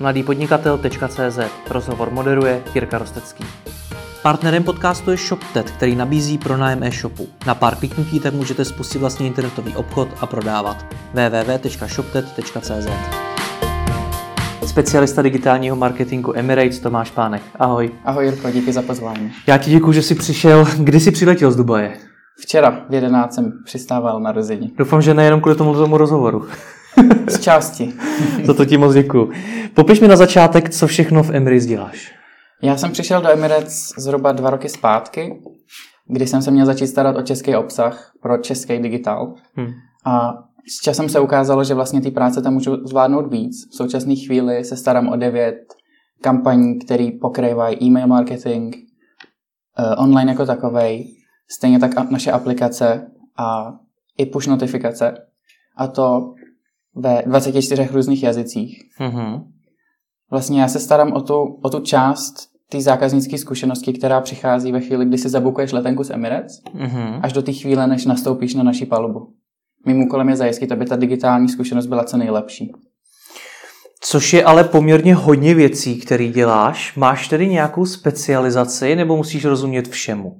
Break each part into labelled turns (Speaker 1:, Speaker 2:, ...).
Speaker 1: mladýpodnikatel.cz Rozhovor moderuje Jirka Rostecký. Partnerem podcastu je ShopTet, který nabízí pronájem e-shopu. Na pár kliknutí tak můžete spustit vlastně internetový obchod a prodávat. www.shoptet.cz Specialista digitálního marketingu Emirates Tomáš Pánek. Ahoj.
Speaker 2: Ahoj Jirko, díky za pozvání.
Speaker 1: Já ti děkuji, že jsi přišel. Kdy jsi přiletěl z Dubaje?
Speaker 2: Včera v 11 jsem přistával na rození.
Speaker 1: Doufám, že nejenom kvůli tomu, tomu rozhovoru.
Speaker 2: Z části.
Speaker 1: Za to ti moc děkuji. Popiš mi na začátek, co všechno v Emirates děláš.
Speaker 2: Já jsem přišel do Emirates zhruba dva roky zpátky, kdy jsem se měl začít starat o český obsah pro český digitál. Hmm. A s časem se ukázalo, že vlastně ty práce tam můžu zvládnout víc. V současné chvíli se starám o devět kampaní, které pokrývají e-mail marketing, eh, online jako takovej, stejně tak naše aplikace a i push notifikace. A to ve 24 různých jazycích. Mm-hmm. Vlastně já se starám o tu, o tu část té zákaznické zkušenosti, která přichází ve chvíli, kdy si zabukuješ letenku z Emirates, mm-hmm. až do té chvíle, než nastoupíš na naší palubu. Mým úkolem je zajistit, aby ta digitální zkušenost byla co nejlepší.
Speaker 1: Což je ale poměrně hodně věcí, které děláš. Máš tedy nějakou specializaci nebo musíš rozumět všemu?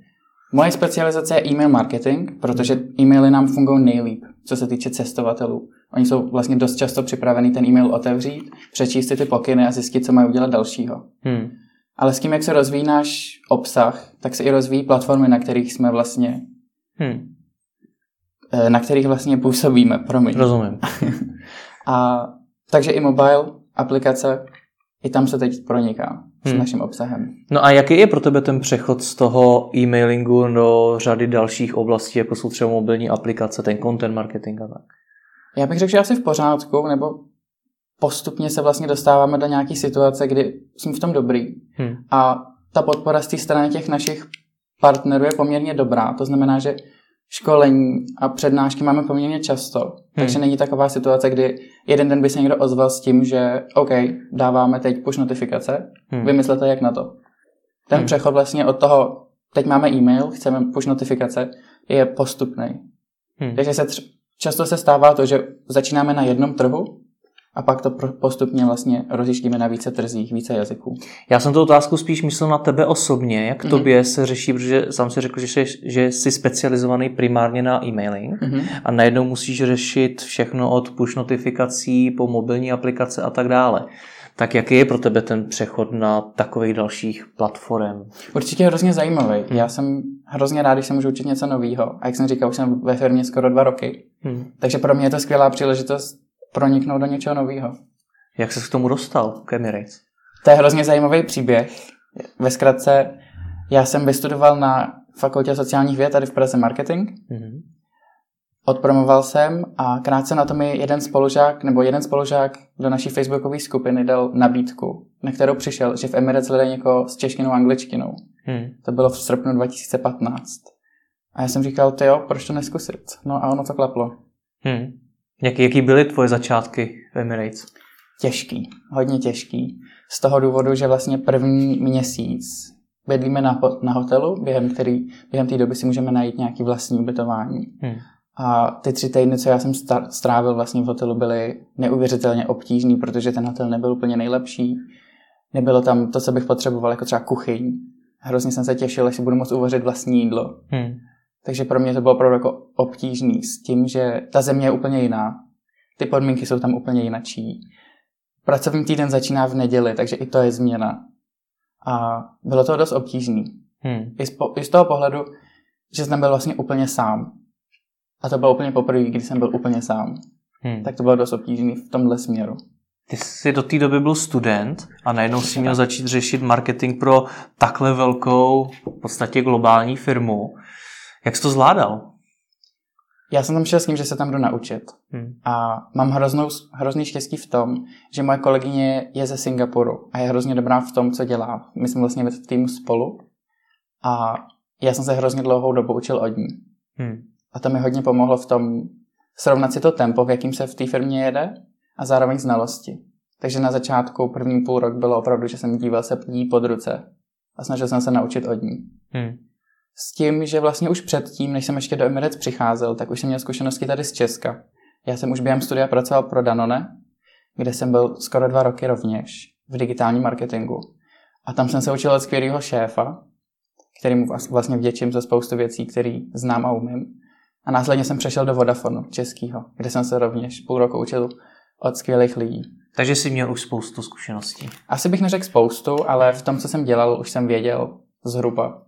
Speaker 2: Moje specializace je e-mail marketing, protože e-maily nám fungují nejlíp, co se týče cestovatelů. Oni jsou vlastně dost často připraveni ten e-mail otevřít, přečíst si ty pokyny a zjistit, co mají udělat dalšího. Hmm. Ale s tím, jak se rozvíjí náš obsah, tak se i rozvíjí platformy, na kterých jsme vlastně hmm. Eh, na kterých vlastně působíme, promiň.
Speaker 1: Rozumím.
Speaker 2: a takže i mobile aplikace, i tam se teď proniká s hmm. naším obsahem.
Speaker 1: No a jaký je pro tebe ten přechod z toho e-mailingu do řady dalších oblastí, jako jsou třeba mobilní aplikace, ten content marketing a tak?
Speaker 2: Já bych řekl, že asi v pořádku, nebo postupně se vlastně dostáváme do nějaké situace, kdy jsme v tom dobrý. Hmm. A ta podpora z té strany těch našich partnerů je poměrně dobrá. To znamená, že školení a přednášky máme poměrně často. Hmm. Takže není taková situace, kdy jeden den by se někdo ozval s tím, že OK, dáváme teď push notifikace, hmm. vymyslete jak na to. Ten hmm. přechod vlastně od toho, teď máme e-mail, chceme push notifikace, je postupný. Hmm. Takže se tř- často se stává to, že začínáme na jednom trhu a pak to postupně vlastně rozjištíme na více trzích, více jazyků.
Speaker 1: Já jsem tu otázku spíš myslel na tebe osobně, jak mm-hmm. tobě se řeší, protože sám si řekl, že jsi, že jsi specializovaný primárně na e-mailing mm-hmm. a najednou musíš řešit všechno od push notifikací po mobilní aplikace a tak dále. Tak jaký je pro tebe ten přechod na takových dalších platform?
Speaker 2: Určitě hrozně zajímavý. Hmm. Já jsem hrozně rád, když se můžu učit něco nového. A jak jsem říkal, už jsem ve firmě skoro dva roky. Hmm. Takže pro mě je to skvělá příležitost proniknout do něčeho nového.
Speaker 1: Jak se k tomu dostal, k Emirates?
Speaker 2: To je hrozně zajímavý příběh. Ve zkratce, já jsem vystudoval na fakultě sociálních věd tady v Praze marketing. Mm-hmm. Odpromoval jsem a krátce na to mi jeden spolužák nebo jeden spolužák do naší facebookové skupiny dal nabídku, na kterou přišel, že v Emirates hledají někoho s češtinou a angličtinou. Hmm. To bylo v srpnu 2015. A já jsem říkal, ty jo, proč to neskusit? No a ono to klaplo. Hmm.
Speaker 1: Jaký, jaký byly tvoje začátky v Emirates?
Speaker 2: Těžký, hodně těžký. Z toho důvodu, že vlastně první měsíc bydlíme na, na hotelu, během, který, během té doby si můžeme najít nějaký vlastní ubytování. Hmm. A ty tři týdny, co já jsem strávil vlastně v hotelu, byly neuvěřitelně obtížný, protože ten hotel nebyl úplně nejlepší. Nebylo tam to, co bych potřeboval, jako třeba kuchyň. Hrozně jsem se těšil, až si budu moct uvařit vlastní jídlo. Hmm. Takže pro mě to bylo opravdu jako obtížný s tím, že ta země je úplně jiná. Ty podmínky jsou tam úplně jinačí. Pracovní týden začíná v neděli, takže i to je změna. A bylo to dost obtížný. Hmm. I, z, I z toho pohledu, že jsem byl vlastně úplně sám. A to bylo úplně poprvé, kdy jsem byl úplně sám. Hmm. Tak to bylo dost obtížný v tomhle směru.
Speaker 1: Ty jsi do té doby byl student a najednou si měl začít řešit marketing pro takhle velkou, v podstatě globální firmu. Jak jsi to zvládal?
Speaker 2: Já jsem tam šel s tím, že se tam jdu naučit. Hmm. A mám hroznou, hrozný štěstí v tom, že moje kolegyně je ze Singapuru a je hrozně dobrá v tom, co dělá. My jsme vlastně v týmu spolu a já jsem se hrozně dlouhou dobu učil od ní. Hmm. A to mi hodně pomohlo v tom srovnat si to tempo, v jakým se v té firmě jede a zároveň znalosti. Takže na začátku první půl rok bylo opravdu, že jsem díval se jí pod ruce a snažil jsem se naučit od ní. Hmm. S tím, že vlastně už předtím, než jsem ještě do Emirates přicházel, tak už jsem měl zkušenosti tady z Česka. Já jsem už během studia pracoval pro Danone, kde jsem byl skoro dva roky rovněž v digitálním marketingu. A tam jsem se učil od skvělého šéfa, kterým vlastně vděčím za spoustu věcí, které znám a umím. A následně jsem přešel do Vodafonu českého, kde jsem se rovněž půl roku učil od skvělých lidí.
Speaker 1: Takže jsi měl už spoustu zkušeností.
Speaker 2: Asi bych neřekl spoustu, ale v tom, co jsem dělal, už jsem věděl zhruba,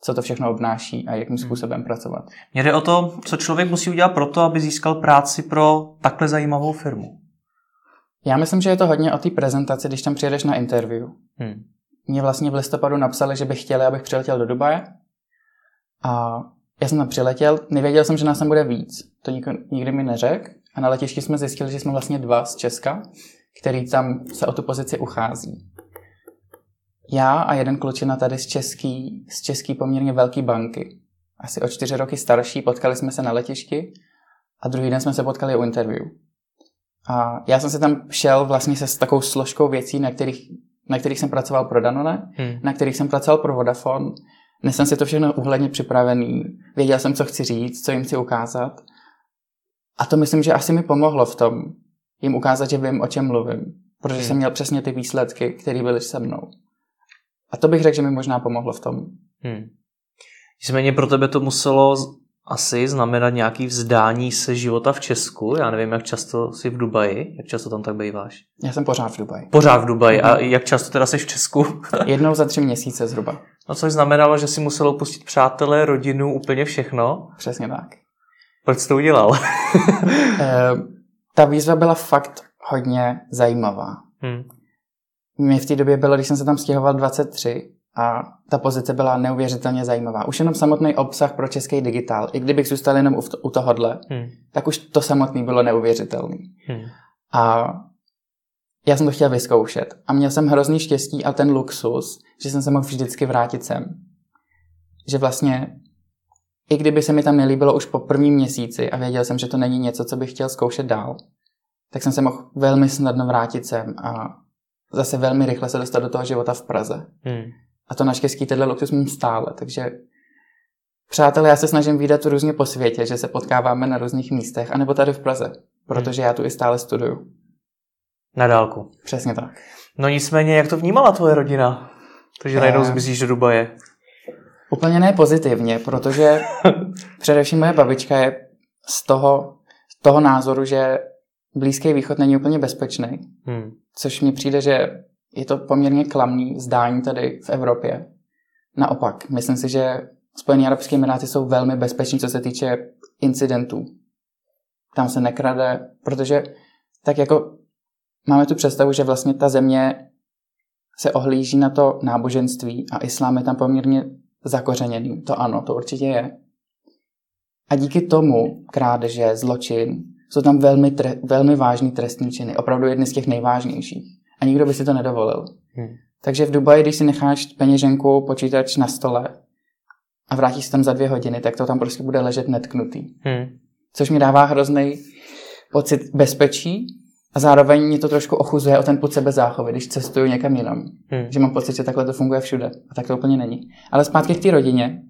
Speaker 2: co to všechno obnáší a jakým hmm. způsobem hmm. pracovat.
Speaker 1: Mně jde o to, co člověk musí udělat pro to, aby získal práci pro takhle zajímavou firmu.
Speaker 2: Já myslím, že je to hodně o té prezentaci, když tam přijedeš na interview. Hmm. Mě vlastně v listopadu napsali, že by chtěli, abych přiletěl do Dubaje. A já jsem tam přiletěl, nevěděl jsem, že nás tam bude víc. To nikdo, nikdy mi neřekl. A na letišti jsme zjistili, že jsme vlastně dva z Česka, který tam se o tu pozici uchází. Já a jeden klučina tady z český, z český poměrně velký banky. Asi o čtyři roky starší, potkali jsme se na letišti a druhý den jsme se potkali u interview. A já jsem se tam šel vlastně se s takovou složkou věcí, na kterých, na kterých jsem pracoval pro Danone, hmm. na kterých jsem pracoval pro Vodafone. Dnes jsem si to všechno uhledně připravený, věděl jsem, co chci říct, co jim chci ukázat. A to myslím, že asi mi pomohlo v tom, jim ukázat, že vím, o čem mluvím. Protože hmm. jsem měl přesně ty výsledky, které byly se mnou. A to bych řekl, že mi možná pomohlo v tom. Hmm.
Speaker 1: Nicméně pro tebe to muselo asi znamenat nějaký vzdání se života v Česku. Já nevím, jak často jsi v Dubaji, jak často tam tak býváš.
Speaker 2: Já jsem pořád v Dubaji.
Speaker 1: Pořád v Dubaji. A mhm. jak často teda jsi v Česku?
Speaker 2: Jednou za tři měsíce zhruba.
Speaker 1: No což znamenalo, že si musel opustit přátelé, rodinu, úplně všechno.
Speaker 2: Přesně tak.
Speaker 1: Proč jsi to udělal?
Speaker 2: Eh, ta výzva byla fakt hodně zajímavá. Hmm. Mě v té době bylo, když jsem se tam stěhoval 23 a ta pozice byla neuvěřitelně zajímavá. Už jenom samotný obsah pro český digitál, i kdybych zůstal jenom u tohohle, hmm. tak už to samotný bylo neuvěřitelný. Hmm. A já jsem to chtěl vyzkoušet. A měl jsem hrozný štěstí a ten luxus, že jsem se mohl vždycky vrátit sem. Že vlastně, i kdyby se mi tam nelíbilo už po prvním měsíci a věděl jsem, že to není něco, co bych chtěl zkoušet dál, tak jsem se mohl velmi snadno vrátit sem a zase velmi rychle se dostat do toho života v Praze. Hmm. A to naštěstí tenhle luxus mám stále, takže Přátelé, já se snažím výdat různě po světě, že se potkáváme na různých místech, anebo tady v Praze, protože já tu i stále studuju.
Speaker 1: Na dálku.
Speaker 2: Přesně tak.
Speaker 1: No nicméně, jak to vnímala tvoje rodina? Takže najednou eh, zmizíš do Dubaje.
Speaker 2: Úplně ne pozitivně, protože především moje babička je z toho, z toho názoru, že Blízký východ není úplně bezpečný. Hmm. Což mi přijde, že je to poměrně klamný zdání tady v Evropě. Naopak, myslím si, že Spojené arabské emiráty jsou velmi bezpeční, co se týče incidentů. Tam se nekrade, protože tak jako máme tu představu, že vlastně ta země se ohlíží na to náboženství a islám je tam poměrně zakořeněný. To ano, to určitě je. A díky tomu krádeže, zločin, jsou tam velmi, tre, velmi vážný trestní činy, opravdu jedny z těch nejvážnějších a nikdo by si to nedovolil. Hmm. Takže v Dubaji, když si necháš peněženku, počítač na stole a vrátíš se tam za dvě hodiny, tak to tam prostě bude ležet netknutý. Hmm. Což mi dává hrozný pocit bezpečí a zároveň mě to trošku ochuzuje o ten pocit sebezáchovy, když cestuju někam jinam. Hmm. Že mám pocit, že takhle to funguje všude. A tak to úplně není. Ale zpátky k té rodině.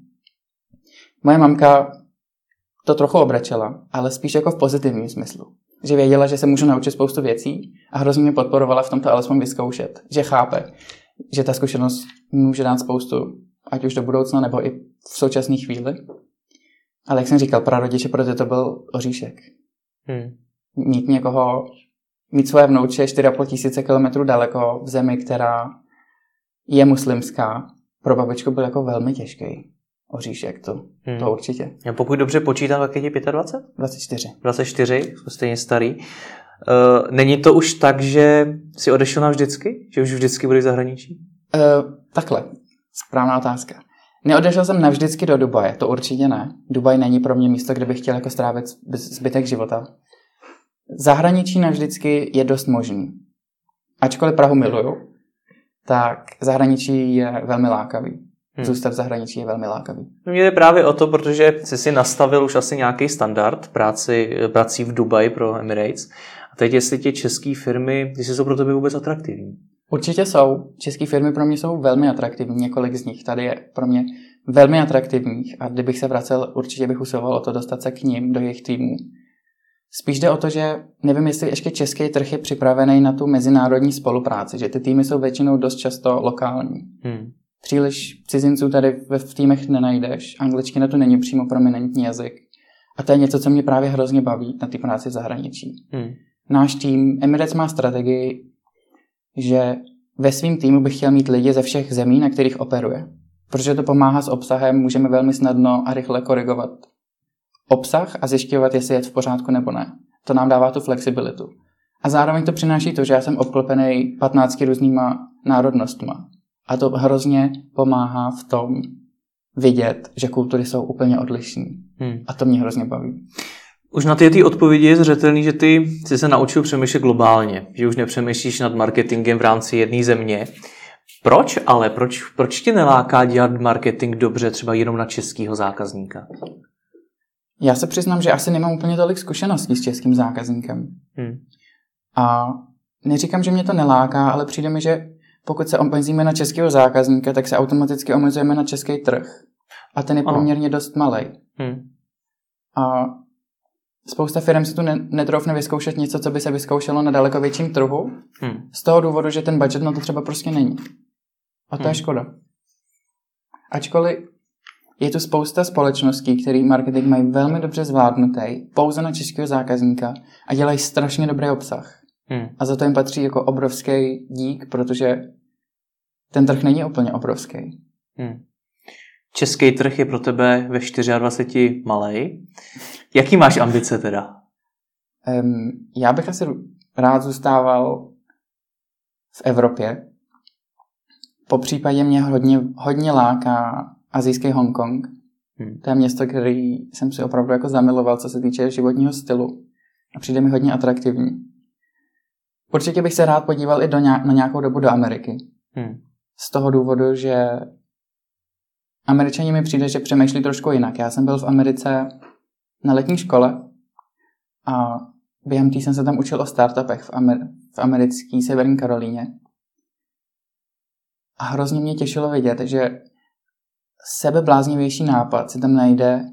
Speaker 2: Moje mamka to trochu obrečela, ale spíš jako v pozitivním smyslu že věděla, že se můžu naučit spoustu věcí a hrozně mě podporovala v tomto alespoň vyzkoušet. Že chápe, že ta zkušenost může dát spoustu, ať už do budoucna, nebo i v současné chvíli. Ale jak jsem říkal, prarodiče, protože to byl oříšek. Hmm. Mít někoho, mít svoje vnouče 4,5 tisíce kilometrů daleko v zemi, která je muslimská, pro babičku byl jako velmi těžký oříšek, to, hmm. to určitě.
Speaker 1: Já pokud dobře počítám, jak je ti 25?
Speaker 2: 24.
Speaker 1: 24, jsou stejně starý. Uh, není to už tak, že jsi odešel navždycky? Že už vždycky budeš v zahraničí?
Speaker 2: Uh, takhle, správná otázka. Neodešel jsem navždycky do Dubaje, to určitě ne. Dubaj není pro mě místo, kde bych chtěl jako strávit zbytek života. Zahraničí navždycky je dost možný. Ačkoliv Prahu miluju, tak zahraničí je velmi lákavý hmm. zůstat v zahraničí je velmi lákavý.
Speaker 1: No, mě jde právě o to, protože jsi si nastavil už asi nějaký standard práci, prací v Dubaji pro Emirates. A teď jestli tě české firmy, jestli jsou pro tebe vůbec atraktivní?
Speaker 2: Určitě jsou. České firmy pro mě jsou velmi atraktivní, několik z nich tady je pro mě velmi atraktivních a kdybych se vracel, určitě bych usiloval o to dostat se k ním, do jejich týmů. Spíš jde o to, že nevím, jestli ještě český trh je připravený na tu mezinárodní spolupráci, že ty týmy jsou většinou dost často lokální. Hmm. Příliš cizinců tady v týmech nenajdeš, angličtina tu není přímo prominentní jazyk. A to je něco, co mě právě hrozně baví na té práci v zahraničí. Hmm. Náš tým, Emirates má strategii, že ve svém týmu bych chtěl mít lidi ze všech zemí, na kterých operuje. Protože to pomáhá s obsahem, můžeme velmi snadno a rychle korigovat obsah a zjišťovat, jestli je v pořádku nebo ne. To nám dává tu flexibilitu. A zároveň to přináší to, že já jsem obklopený 15 různýma národnostma. A to hrozně pomáhá v tom vidět, že kultury jsou úplně odlišné. Hmm. A to mě hrozně baví.
Speaker 1: Už na ty, ty odpovědi je zřetelný, že ty jsi se naučil přemýšlet globálně, že už nepřemýšlíš nad marketingem v rámci jedné země. Proč ale? Proč, proč tě neláká dělat marketing dobře třeba jenom na českého zákazníka?
Speaker 2: Já se přiznám, že asi nemám úplně tolik zkušeností s českým zákazníkem. Hmm. A neříkám, že mě to neláká, ale přijde mi, že pokud se omezíme na českého zákazníka, tak se automaticky omezujeme na český trh. A ten je poměrně dost malý. Hmm. A spousta firm si tu netroufne vyzkoušet něco, co by se vyzkoušelo na daleko větším trhu, hmm. z toho důvodu, že ten budget na to třeba prostě není. A to hmm. je škoda. Ačkoliv je tu spousta společností, které marketing mají velmi dobře zvládnutý, pouze na českého zákazníka a dělají strašně dobrý obsah. Hmm. A za to jim patří jako obrovský dík, protože ten trh není úplně obrovský. Hmm.
Speaker 1: Český trh je pro tebe ve 24 malý. Jaký máš ambice teda?
Speaker 2: Um, já bych asi rád zůstával v Evropě. Po případě mě hodně, hodně láká azijský Hongkong. Hmm. To je město, který jsem si opravdu jako zamiloval, co se týče životního stylu. A přijde mi hodně atraktivní. Určitě bych se rád podíval i do nějak, na nějakou dobu do Ameriky. Hmm. Z toho důvodu, že Američani mi přijde, že přemýšlí trošku jinak. Já jsem byl v Americe na letní škole a během tý jsem se tam učil o startupech v, Amer- v americké Severní Karolíně. A hrozně mě těšilo vidět, že sebebláznivější nápad si tam najde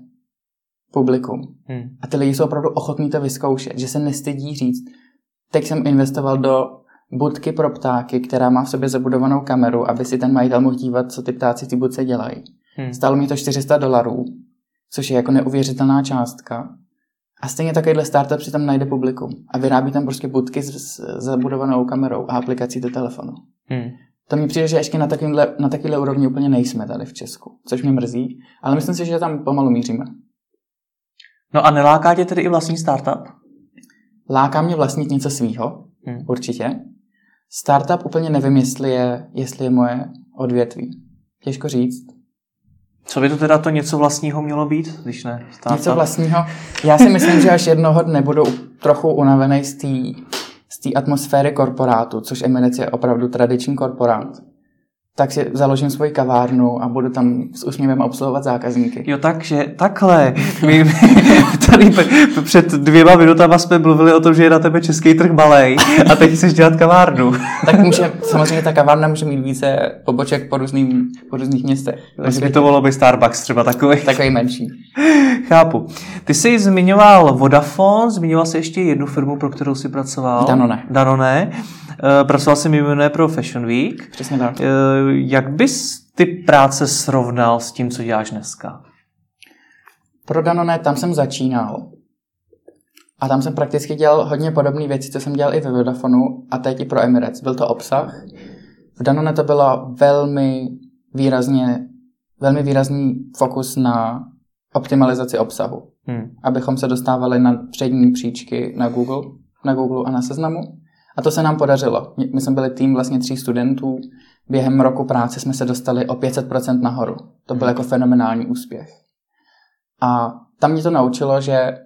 Speaker 2: publikum. Hmm. A ty lidi jsou opravdu ochotní to vyzkoušet, že se nestydí říct. Teď jsem investoval do budky pro ptáky, která má v sobě zabudovanou kameru, aby si ten majitel mohl dívat, co ty ptáci ty budce dělají. Hmm. Stálo mi to 400 dolarů, což je jako neuvěřitelná částka. A stejně takovýhle startup si tam najde publikum a vyrábí tam prostě budky s, s zabudovanou kamerou a aplikací do telefonu. Hmm. To mi přijde, že ještě na takovýhle, na takovýhle úrovni úplně nejsme tady v Česku, což mě mrzí, ale myslím si, že tam pomalu míříme.
Speaker 1: No a neláká tě tedy i vlastní startup?
Speaker 2: Láká mě vlastnit něco svýho, hmm. určitě. Startup úplně nevím, jestli je, jestli je moje odvětví. Těžko říct.
Speaker 1: Co by to teda to něco vlastního mělo být, když ne
Speaker 2: startup? Něco vlastního? Já si myslím, že až jednoho dne budu trochu unavený z té z té atmosféry korporátu, což Emirates je opravdu tradiční korporát, tak si založím svoji kavárnu a budu tam s úsměvem obsluhovat zákazníky.
Speaker 1: Jo, takže takhle. My, my tady před dvěma minutama jsme mluvili o tom, že je na tebe český trh malej a teď chceš dělat kavárnu.
Speaker 2: tak může, samozřejmě ta kavárna může mít více poboček po, různým, po různých městech.
Speaker 1: Takže by to mohlo být Starbucks třeba takový.
Speaker 2: Takový menší.
Speaker 1: Chápu. Ty jsi zmiňoval Vodafone, zmiňoval jsi ještě jednu firmu, pro kterou jsi pracoval.
Speaker 2: Danone.
Speaker 1: Danone. Eh, pracoval jsem mimo jiné pro Fashion Week.
Speaker 2: Přesně tak.
Speaker 1: Jak bys ty práce srovnal s tím, co děláš dneska?
Speaker 2: Pro Danone tam jsem začínal. A tam jsem prakticky dělal hodně podobné věci, co jsem dělal i ve Vodafonu a teď i pro Emirates. Byl to obsah. V Danone to bylo velmi výrazně, velmi výrazný fokus na optimalizaci obsahu. Hmm. Abychom se dostávali na přední příčky na Google, na Google a na seznamu. A to se nám podařilo. My jsme byli tým vlastně tří studentů. Během roku práce jsme se dostali o 500% nahoru. To byl hmm. jako fenomenální úspěch. A tam mě to naučilo, že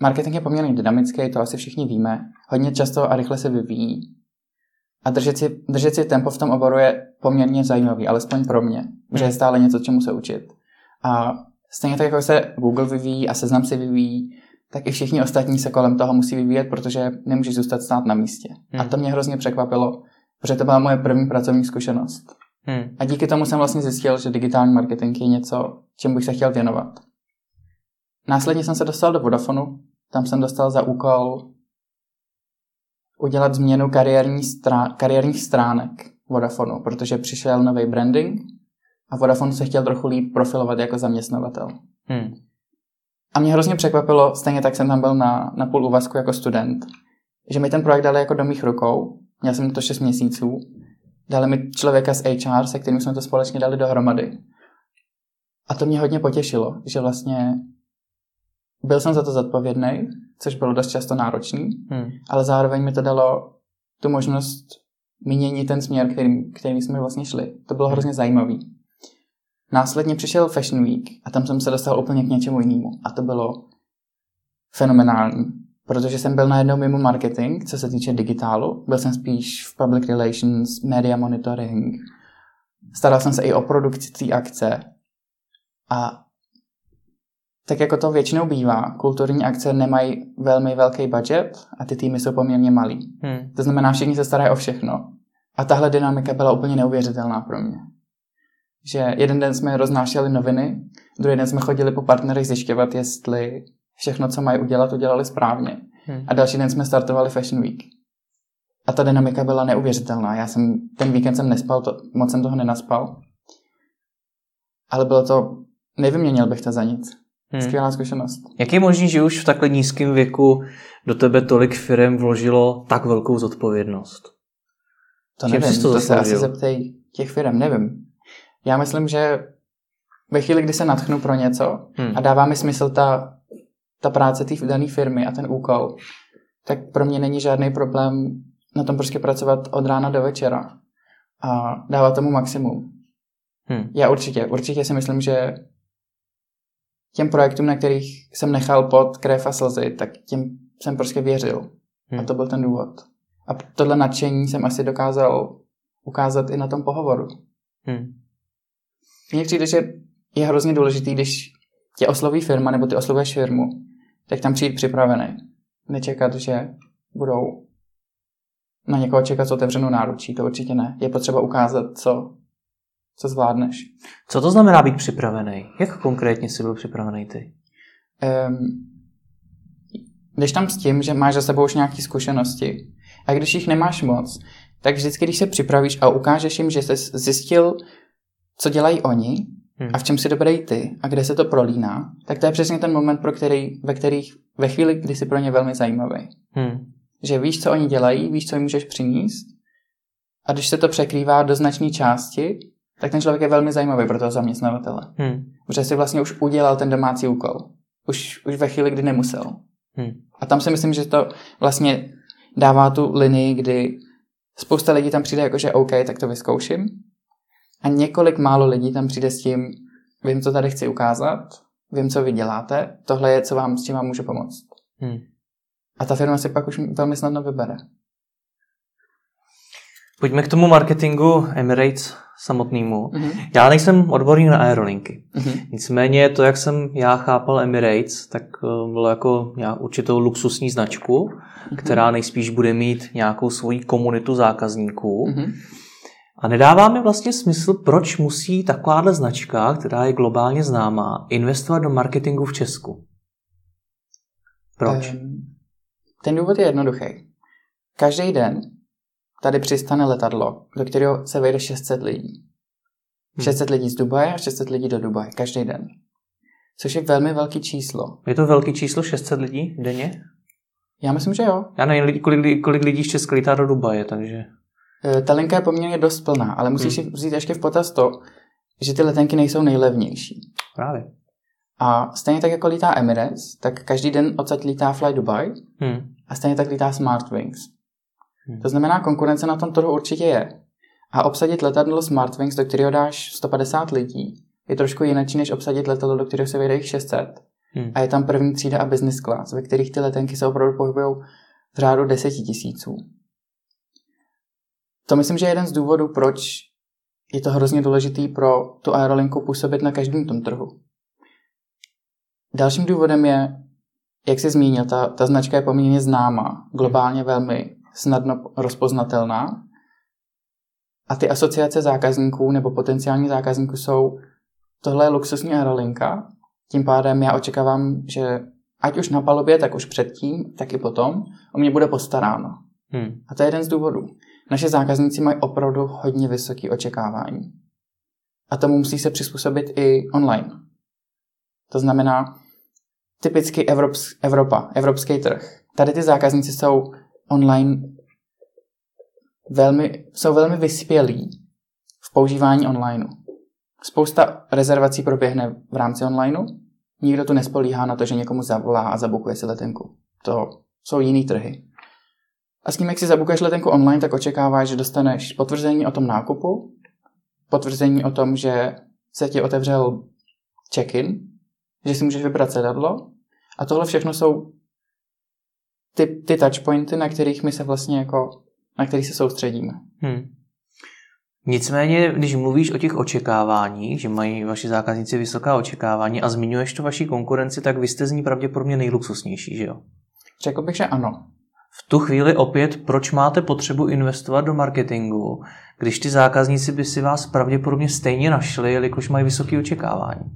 Speaker 2: marketing je poměrně dynamický, to asi všichni víme. Hodně často a rychle se vyvíjí. A držet si, držet si tempo v tom oboru je poměrně zajímavý, alespoň pro mě, že je stále něco, čemu se učit. A stejně tak, jako se Google vyvíjí a seznam se vyvíjí, tak i všichni ostatní se kolem toho musí vyvíjet, protože nemůžeš zůstat stát na místě. Hmm. A to mě hrozně překvapilo, protože to byla moje první pracovní zkušenost. Hmm. A díky tomu jsem vlastně zjistil, že digitální marketing je něco, čemu bych se chtěl věnovat. Následně jsem se dostal do Vodafonu, tam jsem dostal za úkol udělat změnu kariérní strá- kariérních stránek Vodafonu, protože přišel nový branding a Vodafone se chtěl trochu líp profilovat jako zaměstnavatel. Hmm. A mě hrozně překvapilo, stejně tak jsem tam byl na, na půl úvazku jako student, že mi ten projekt dali jako do mých rukou, měl jsem to 6 měsíců, dali mi člověka z HR, se kterým jsme to společně dali dohromady. A to mě hodně potěšilo, že vlastně byl jsem za to zodpovědný, což bylo dost často náročný, hmm. ale zároveň mi to dalo tu možnost měnit ten směr, kterým, kterým jsme vlastně šli. To bylo hmm. hrozně zajímavý. Následně přišel Fashion Week a tam jsem se dostal úplně k něčemu jinému. A to bylo fenomenální, protože jsem byl najednou mimo marketing, co se týče digitálu. Byl jsem spíš v public relations, media monitoring. Staral jsem se i o produkci té akce. A tak jako to většinou bývá, kulturní akce nemají velmi velký budget a ty týmy jsou poměrně malý. Hmm. To znamená, všichni se starají o všechno. A tahle dynamika byla úplně neuvěřitelná pro mě že jeden den jsme roznášeli noviny, druhý den jsme chodili po partnerech zjišťovat, jestli všechno, co mají udělat, udělali správně. Hmm. A další den jsme startovali Fashion Week. A ta dynamika byla neuvěřitelná. Já jsem, ten víkend jsem nespal, to, moc jsem toho nenaspal. Ale bylo to, nevyměnil bych to za nic. Hmm. Skvělá zkušenost.
Speaker 1: Jak je možný, že už v takhle nízkém věku do tebe tolik firm vložilo tak velkou zodpovědnost?
Speaker 2: To Čím nevím, to, to se asi zeptej těch firm, nevím. Já myslím, že ve chvíli, kdy se natchnu pro něco hmm. a dává mi smysl ta, ta práce té dané firmy a ten úkol, tak pro mě není žádný problém na tom prostě pracovat od rána do večera a dávat tomu maximum. Hmm. Já určitě, určitě si myslím, že těm projektům, na kterých jsem nechal pod krev a slzy, tak těm jsem prostě věřil. Hmm. A to byl ten důvod. A tohle nadšení jsem asi dokázal ukázat i na tom pohovoru. Hmm. Mně přijde, že je hrozně důležitý, když tě osloví firma nebo ty oslovuješ firmu, tam přijít připravený. Nečekat, že budou na někoho čekat s otevřenou náručí, to určitě ne. Je potřeba ukázat, co, co zvládneš.
Speaker 1: Co to znamená být připravený? Jak konkrétně jsi byl připravený ty? Um,
Speaker 2: jdeš tam s tím, že máš za sebou už nějaké zkušenosti. A když jich nemáš moc, tak vždycky, když se připravíš a ukážeš jim, že jsi zjistil co dělají oni hmm. a v čem si dobrý ty a kde se to prolíná, tak to je přesně ten moment, pro který, ve, kterých, ve chvíli, kdy jsi pro ně velmi zajímavý. Hmm. Že víš, co oni dělají, víš, co jim můžeš přinést a když se to překrývá do značné části, tak ten člověk je velmi zajímavý pro toho zaměstnavatele. Hmm. Protože si vlastně už udělal ten domácí úkol. Už, už ve chvíli, kdy nemusel. Hmm. A tam si myslím, že to vlastně dává tu linii, kdy spousta lidí tam přijde jako, že OK, tak to vyzkouším. A několik málo lidí tam přijde s tím, vím, co tady chci ukázat, vím, co vy děláte, tohle je, co vám, s čím vám můžu pomoct. Hmm. A ta firma si pak už velmi snadno vybere.
Speaker 1: Pojďme k tomu marketingu Emirates samotnému. Mm-hmm. Já nejsem odborník na aerolinky. Mm-hmm. Nicméně to, jak jsem já chápal Emirates, tak eh, bylo jako určitou luxusní značku, mm-hmm. která nejspíš bude mít nějakou svoji komunitu zákazníků. Mm-hmm. A nedává mi vlastně smysl, proč musí takováhle značka, která je globálně známá, investovat do marketingu v Česku. Proč?
Speaker 2: Ten důvod je jednoduchý. Každý den tady přistane letadlo, do kterého se vejde 600 lidí. 600 hmm. lidí z Dubaje a 600 lidí do Dubaje. Každý den. Což je velmi velký číslo.
Speaker 1: Je to velký číslo 600 lidí denně?
Speaker 2: Já myslím, že jo.
Speaker 1: Já nevím, kolik, kolik lidí z Česka lítá do Dubaje, takže...
Speaker 2: Eh, ta linka je poměrně dost plná, ale musíš hmm. si vzít ještě v potaz to, že ty letenky nejsou nejlevnější.
Speaker 1: Právě.
Speaker 2: A stejně tak jako lítá Emirates, tak každý den odsaď lítá Fly Dubai hmm. a stejně tak lítá Smartwings. Hmm. To znamená, konkurence na tom trhu určitě je. A obsadit letadlo Smartwings, do kterého dáš 150 lidí, je trošku jiné, než obsadit letadlo, do kterého se vejde jich 600. Hmm. A je tam první třída a business class, ve kterých ty letenky se opravdu pohybují v řádu deseti tisíců. To myslím, že je jeden z důvodů, proč je to hrozně důležitý pro tu aerolinku působit na každém tom trhu. Dalším důvodem je, jak jsi zmínil, ta, ta značka je poměrně známá, globálně velmi snadno rozpoznatelná. A ty asociace zákazníků nebo potenciální zákazníků jsou, tohle je luxusní aerolinka, tím pádem já očekávám, že ať už na palubě, tak už předtím, tak i potom, o mě bude postaráno. Hmm. A to je jeden z důvodů. Naše zákazníci mají opravdu hodně vysoké očekávání. A tomu musí se přizpůsobit i online. To znamená, typicky Evrops, Evropa, evropský trh. Tady ty zákazníci jsou online velmi, jsou velmi vyspělí v používání onlineu. Spousta rezervací proběhne v rámci onlineu. Nikdo tu nespolíhá na to, že někomu zavolá a zabukuje si letenku. To jsou jiný trhy. A s tím, jak si zabukuješ letenku online, tak očekáváš, že dostaneš potvrzení o tom nákupu, potvrzení o tom, že se ti otevřel check-in, že si můžeš vybrat sedadlo. A tohle všechno jsou ty, ty touchpointy, na kterých my se vlastně jako, na kterých se soustředíme. Hmm.
Speaker 1: Nicméně, když mluvíš o těch očekáváních, že mají vaši zákazníci vysoká očekávání a zmiňuješ to vaší konkurenci, tak vy jste z ní pravděpodobně nejluxusnější, že jo?
Speaker 2: Řekl bych, že ano.
Speaker 1: V tu chvíli opět, proč máte potřebu investovat do marketingu, když ty zákazníci by si vás pravděpodobně stejně našli, jelikož mají vysoké očekávání?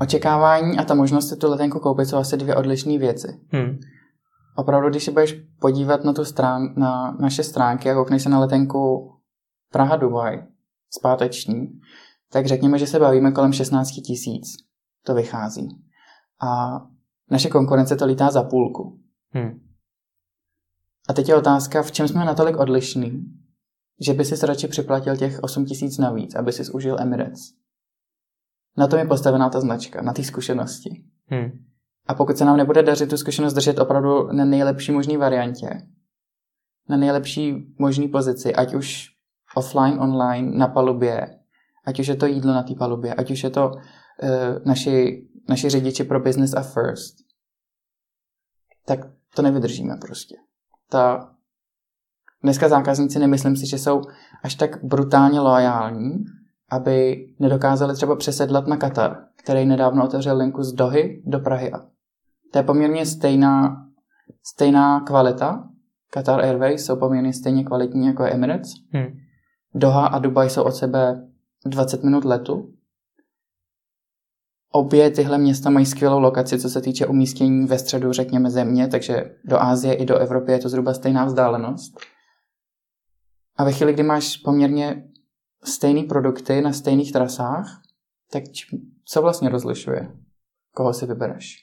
Speaker 2: Očekávání a ta možnost si tu letenku koupit jsou asi dvě odlišné věci. Hmm. Opravdu, když si budeš podívat na, tu strán, na naše stránky a koukneš se na letenku Praha-Dubaj, zpáteční, tak řekněme, že se bavíme kolem 16 tisíc. To vychází. A naše konkurence to lítá za půlku. Hmm. A teď je otázka, v čem jsme natolik odlišní, že by si radši připlatil těch 8 tisíc navíc, aby si užil Emirates. Na tom je postavená ta značka, na té zkušenosti. Hmm. A pokud se nám nebude dařit tu zkušenost držet opravdu na nejlepší možné variantě, na nejlepší možné pozici, ať už offline, online, na palubě, ať už je to jídlo na té palubě, ať už je to uh, naši, naši řidiči pro business a first, tak to nevydržíme prostě ta dneska zákazníci nemyslím si, že jsou až tak brutálně loajální, aby nedokázali třeba přesedlat na Katar, který nedávno otevřel linku z Dohy do Prahy. To je poměrně stejná, stejná kvalita. Qatar Airways jsou poměrně stejně kvalitní jako je Emirates. Hmm. Doha a Dubaj jsou od sebe 20 minut letu. Obě tyhle města mají skvělou lokaci, co se týče umístění ve středu, řekněme, země, takže do Ázie i do Evropy je to zhruba stejná vzdálenost. A ve chvíli, kdy máš poměrně stejné produkty na stejných trasách, tak co vlastně rozlišuje? Koho si vybereš?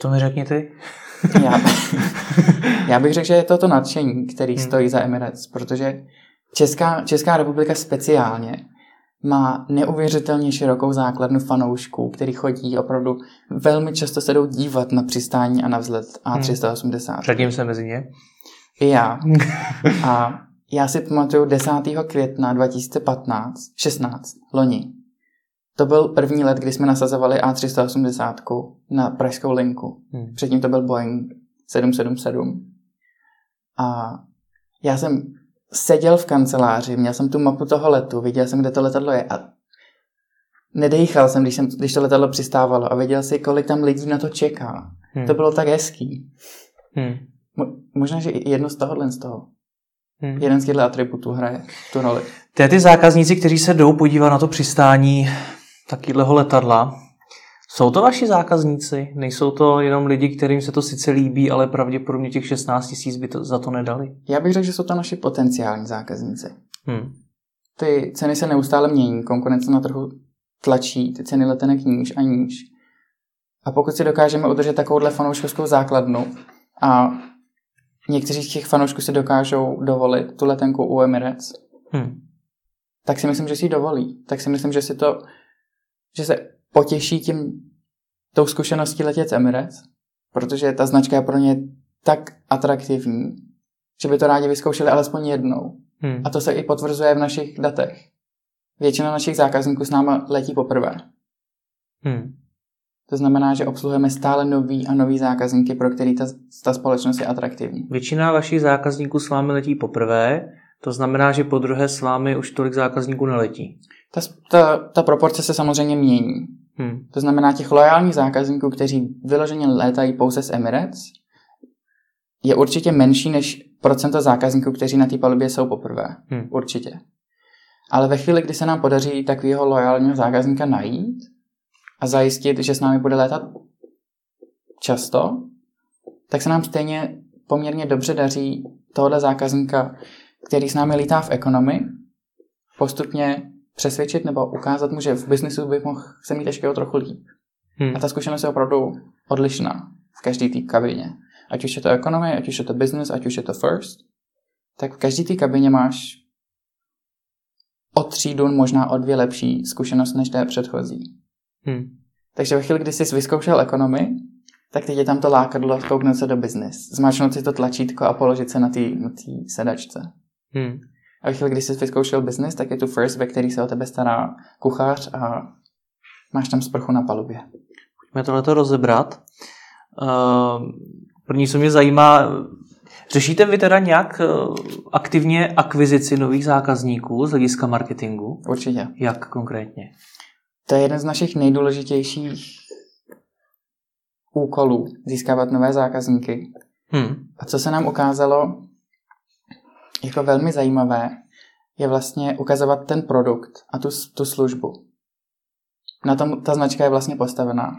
Speaker 1: To mi řekni ty.
Speaker 2: já, já bych řekl, že je to to nadšení, který hmm. stojí za Emirates, protože Česká, Česká republika speciálně má neuvěřitelně širokou základnu fanoušků, který chodí opravdu velmi často se jdou dívat na přistání a na vzlet A380. Hmm.
Speaker 1: Řadím se mezi ně.
Speaker 2: I já. A já si pamatuju 10. května 2015, 16, loni. To byl první let, kdy jsme nasazovali A380 na pražskou linku. Hmm. Předtím to byl Boeing 777. A já jsem seděl v kanceláři, měl jsem tu mapu toho letu, viděl jsem, kde to letadlo je a nedejchal jsem, když, jsem, když to letadlo přistávalo a viděl si, kolik tam lidí na to čeká. Hmm. To bylo tak hezký. Hmm. Mo- možná, že jedno z tohohle z toho. Hmm. Jeden z těchto atributů hraje tu roli.
Speaker 1: Ty, ty zákazníci, kteří se jdou podívat na to přistání takového letadla, jsou to vaši zákazníci? Nejsou to jenom lidi, kterým se to sice líbí, ale pravděpodobně těch 16 tisíc by to, za to nedali?
Speaker 2: Já bych řekl, že jsou to naši potenciální zákazníci. Hmm. Ty ceny se neustále mění, konkurence na trhu tlačí ty ceny letenek níž a níž. A pokud si dokážeme udržet takovouhle fanouškovskou základnu a někteří z těch fanoušků si dokážou dovolit tu letenku u Emirates, hmm. tak si myslím, že si ji dovolí. Tak si myslím, že si to, že se potěší tím tou zkušeností letět Emirates, protože ta značka je pro ně tak atraktivní, že by to rádi vyzkoušeli alespoň jednou. Hmm. A to se i potvrzuje v našich datech. Většina našich zákazníků s náma letí poprvé. Hmm. To znamená, že obsluhujeme stále nový a nový zákazníky, pro který ta, ta společnost je atraktivní.
Speaker 1: Většina vašich zákazníků s vámi letí poprvé, to znamená, že po druhé s vámi už tolik zákazníků neletí.
Speaker 2: Ta, ta, ta proporce se samozřejmě mění. Hmm. To znamená, těch lojálních zákazníků, kteří vyloženě létají pouze z Emirates, je určitě menší než procento zákazníků, kteří na té palubě jsou poprvé. Hmm. Určitě. Ale ve chvíli, kdy se nám podaří takového lojálního zákazníka najít a zajistit, že s námi bude létat často, tak se nám stejně poměrně dobře daří tohle zákazníka, který s námi lítá v ekonomii, postupně přesvědčit nebo ukázat mu, že v biznesu by mohl se mít ještě o trochu líp. Hmm. A ta zkušenost je opravdu odlišná v každé té kabině. Ať už je to ekonomie, ať už je to business, ať už je to first, tak v každé té kabině máš o třídu, možná o dvě lepší zkušenost než té předchozí. Hmm. Takže ve chvíli, kdy jsi vyzkoušel ekonomii, tak teď je tam to lákadlo kouknout se do business, zmáčknout si to tlačítko a položit se na té sedačce. Hmm. A ve chvíli, kdy jsi vyzkoušel business, tak je tu first, ve který se o tebe stará kuchař a máš tam sprchu na palubě.
Speaker 1: Pojďme tohleto rozebrat. Uh, první, co mě zajímá, řešíte vy teda nějak uh, aktivně akvizici nových zákazníků z hlediska marketingu?
Speaker 2: Určitě.
Speaker 1: Jak konkrétně?
Speaker 2: To je jeden z našich nejdůležitějších úkolů, získávat nové zákazníky. Hmm. A co se nám ukázalo jako velmi zajímavé, je vlastně ukazovat ten produkt a tu, tu službu. Na tom ta značka je vlastně postavená.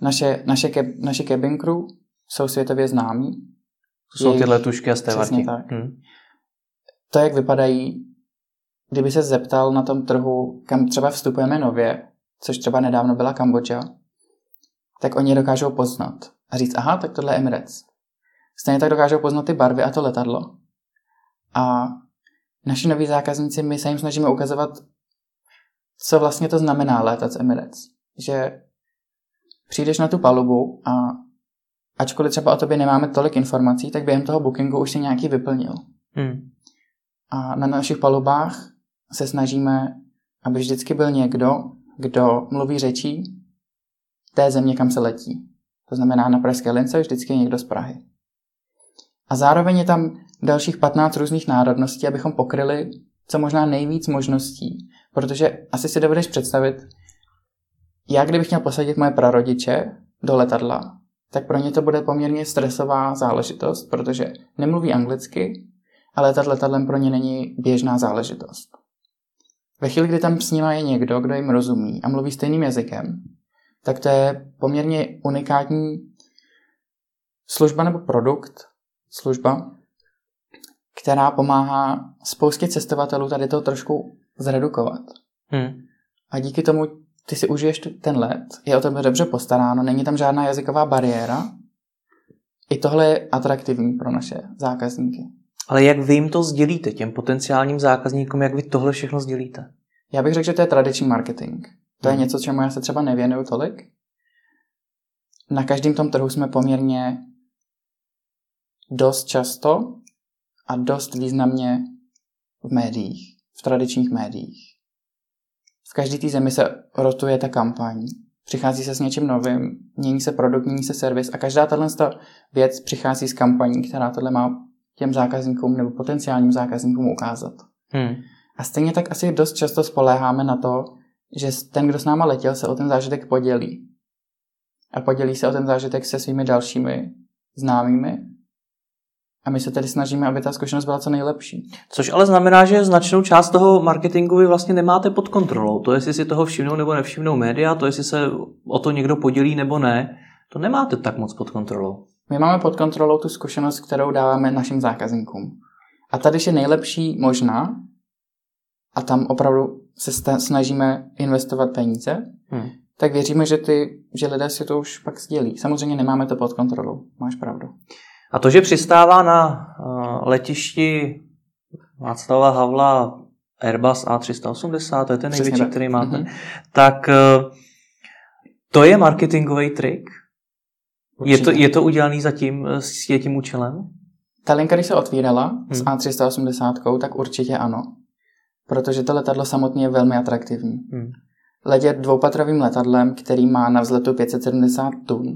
Speaker 2: Naše, naše, ke, naše cabin crew jsou světově známí.
Speaker 1: To jsou ty letušky a stévarky.
Speaker 2: tak. Hmm. To, jak vypadají, kdyby se zeptal na tom trhu, kam třeba vstupujeme nově, což třeba nedávno byla Kambodža, tak oni dokážou poznat a říct, aha, tak tohle je Emirates. Stejně tak dokážou poznat ty barvy a to letadlo. A naši noví zákazníci, my se jim snažíme ukazovat, co vlastně to znamená létat z Emirates. Že přijdeš na tu palubu a ačkoliv třeba o tobě nemáme tolik informací, tak během toho bookingu už si nějaký vyplnil. Hmm. A na našich palubách se snažíme, aby vždycky byl někdo, kdo mluví řečí té země, kam se letí. To znamená, na Pražské lince vždycky někdo z Prahy. A zároveň je tam dalších 15 různých národností, abychom pokryli co možná nejvíc možností. Protože asi si dovedeš představit, já kdybych měl posadit moje prarodiče do letadla, tak pro ně to bude poměrně stresová záležitost, protože nemluví anglicky, ale letat letadlem pro ně není běžná záležitost. Ve chvíli, kdy tam s nimi je někdo, kdo jim rozumí a mluví stejným jazykem, tak to je poměrně unikátní služba nebo produkt, služba, která pomáhá spoustě cestovatelů tady to trošku zredukovat. Hmm. A díky tomu ty si užiješ ten let, je o tebe dobře postaráno, není tam žádná jazyková bariéra. I tohle je atraktivní pro naše zákazníky.
Speaker 1: Ale jak vy jim to sdělíte, těm potenciálním zákazníkům, jak vy tohle všechno sdělíte?
Speaker 2: Já bych řekl, že to je tradiční marketing. To je hmm. něco, čemu já se třeba nevěnuju tolik. Na každém tom trhu jsme poměrně dost často a dost významně v médiích, v tradičních médiích. V každé té zemi se rotuje ta kampaň, přichází se s něčím novým, mění se produkt, mění se servis a každá tahle věc přichází s kampaní, která tohle má těm zákazníkům nebo potenciálním zákazníkům ukázat. Hmm. A stejně tak asi dost často spoléháme na to, že ten, kdo s náma letěl, se o ten zážitek podělí. A podělí se o ten zážitek se svými dalšími známými. A my se tedy snažíme, aby ta zkušenost byla co nejlepší.
Speaker 1: Což ale znamená, že značnou část toho marketingu vy vlastně nemáte pod kontrolou. To, jestli si toho všimnou nebo nevšimnou média, to, jestli se o to někdo podělí nebo ne, to nemáte tak moc pod kontrolou.
Speaker 2: My máme pod kontrolou tu zkušenost, kterou dáváme našim zákazníkům. A tady je nejlepší možná, a tam opravdu se snažíme investovat peníze, hmm. tak věříme, že, ty, že lidé si to už pak sdělí. Samozřejmě nemáme to pod kontrolou, máš pravdu.
Speaker 1: A to, že přistává na uh, letišti Václava Havla Airbus A380, to je ten největší, který máte, mm-hmm. tak uh, to je marketingový trik? Je to, je to udělaný zatím s tím účelem?
Speaker 2: Ta linka, když se otvírala hmm. s A380, tak určitě ano protože to letadlo samotně je velmi atraktivní. Hmm. Letět dvoupatrovým letadlem, který má na vzletu 570 tun,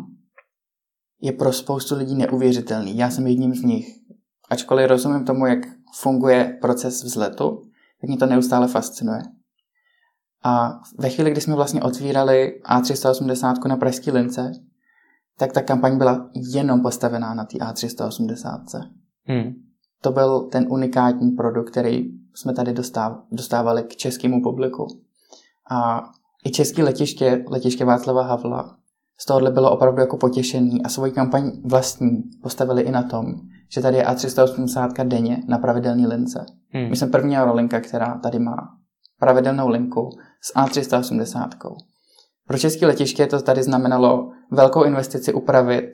Speaker 2: je pro spoustu lidí neuvěřitelný. Já jsem jedním z nich. Ačkoliv rozumím tomu, jak funguje proces vzletu, tak mě to neustále fascinuje. A ve chvíli, kdy jsme vlastně otvírali A380 na Pražské lince, tak ta kampaň byla jenom postavená na té A380. Hmm. To byl ten unikátní produkt, který jsme tady dostávali k českému publiku. A i české letiště, letiště Václava Havla, z tohohle bylo opravdu jako potěšený a svoji kampaň vlastní postavili i na tom, že tady je A380 denně na pravidelné lince. Hmm. My jsme první aerolinka, která tady má pravidelnou linku s A380. Pro české letiště to tady znamenalo velkou investici upravit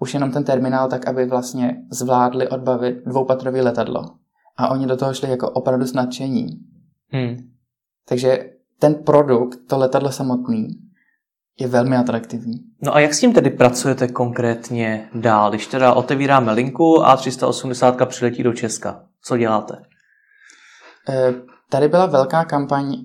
Speaker 2: už jenom ten terminál tak, aby vlastně zvládli odbavit dvoupatrový letadlo. A oni do toho šli jako opravdu s nadšení. Hmm. Takže ten produkt, to letadlo samotný, je velmi atraktivní.
Speaker 1: No a jak s tím tedy pracujete konkrétně dál? Když teda otevíráme linku a 380 přiletí do Česka, co děláte?
Speaker 2: E, tady byla velká kampaň,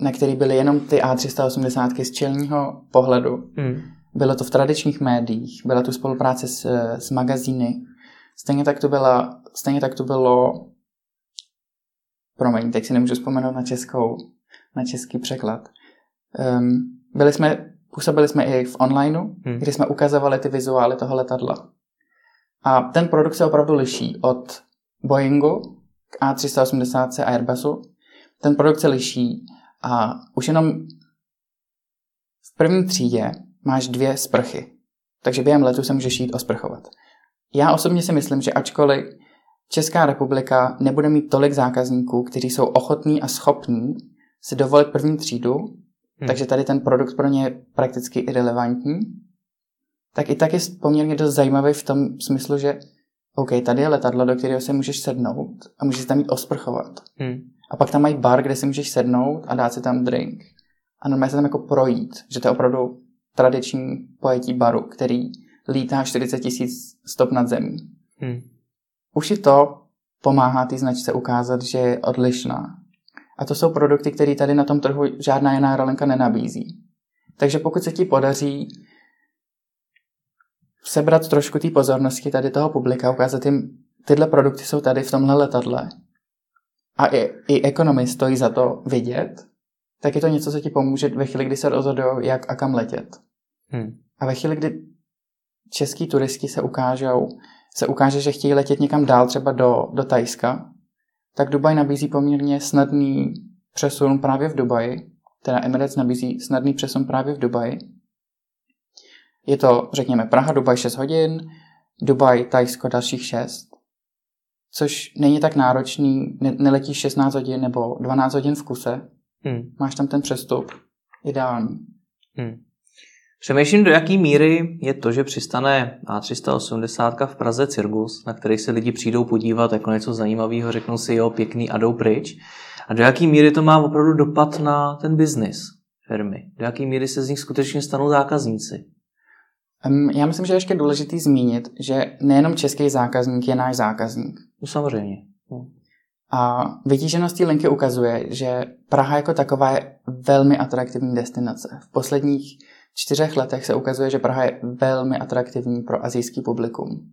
Speaker 2: na který byly jenom ty A380 z čelního pohledu. Hmm. Bylo to v tradičních médiích, byla tu spolupráce s, s magazíny. Stejně tak to, byla, stejně tak to bylo promiň, teď si nemůžu vzpomenout na českou, na český překlad. Um, byli jsme, působili jsme i v onlineu, hmm. kdy jsme ukazovali ty vizuály toho letadla. A ten produkt se opravdu liší od Boeingu k A380 a Airbusu. Ten produkt se liší a už jenom v první třídě máš dvě sprchy. Takže během letu se můžeš jít osprchovat. Já osobně si myslím, že ačkoliv Česká republika nebude mít tolik zákazníků, kteří jsou ochotní a schopní si dovolit první třídu, hmm. takže tady ten produkt pro ně je prakticky irrelevantní, tak i tak je poměrně dost zajímavý v tom smyslu, že OK, tady je letadlo, do kterého se můžeš sednout a můžeš tam jít osprchovat. Hmm. A pak tam mají bar, kde si můžeš sednout a dát si tam drink. A normálně se tam jako projít, že to je opravdu tradiční pojetí baru, který lítá 40 tisíc stop nad zemí. Hmm. Už i to pomáhá té značce ukázat, že je odlišná. A to jsou produkty, které tady na tom trhu žádná jiná aerolinka nenabízí. Takže pokud se ti podaří sebrat trošku té pozornosti tady toho publika, ukázat jim, tyhle produkty jsou tady v tomhle letadle a i, i ekonomii stojí za to vidět, tak je to něco, co ti pomůže ve chvíli, kdy se rozhodují, jak a kam letět. Hmm. A ve chvíli, kdy český turisti se ukážou, se ukáže, že chtějí letět někam dál, třeba do, do Tajska, tak Dubaj nabízí poměrně snadný přesun právě v Dubaji, teda Emirates nabízí snadný přesun právě v Dubaji. Je to, řekněme, Praha, Dubaj 6 hodin, Dubaj, Tajsko dalších 6, což není tak náročný, ne, neletíš 16 hodin nebo 12 hodin v kuse, hmm. máš tam ten přestup, ideální. Hmm.
Speaker 1: Přemýšlím, do jaké míry je to, že přistane A380 v Praze Cirgus, na který se lidi přijdou podívat jako něco zajímavého, řeknou si jo, pěkný a jdou pryč. A do jaké míry to má opravdu dopad na ten biznis firmy? Do jaké míry se z nich skutečně stanou zákazníci?
Speaker 2: Já myslím, že je ještě důležitý zmínit, že nejenom český zákazník je náš zákazník.
Speaker 1: No samozřejmě. No.
Speaker 2: A vytíženost té linky ukazuje, že Praha jako taková je velmi atraktivní destinace. V posledních čtyřech letech se ukazuje, že Praha je velmi atraktivní pro azijský publikum.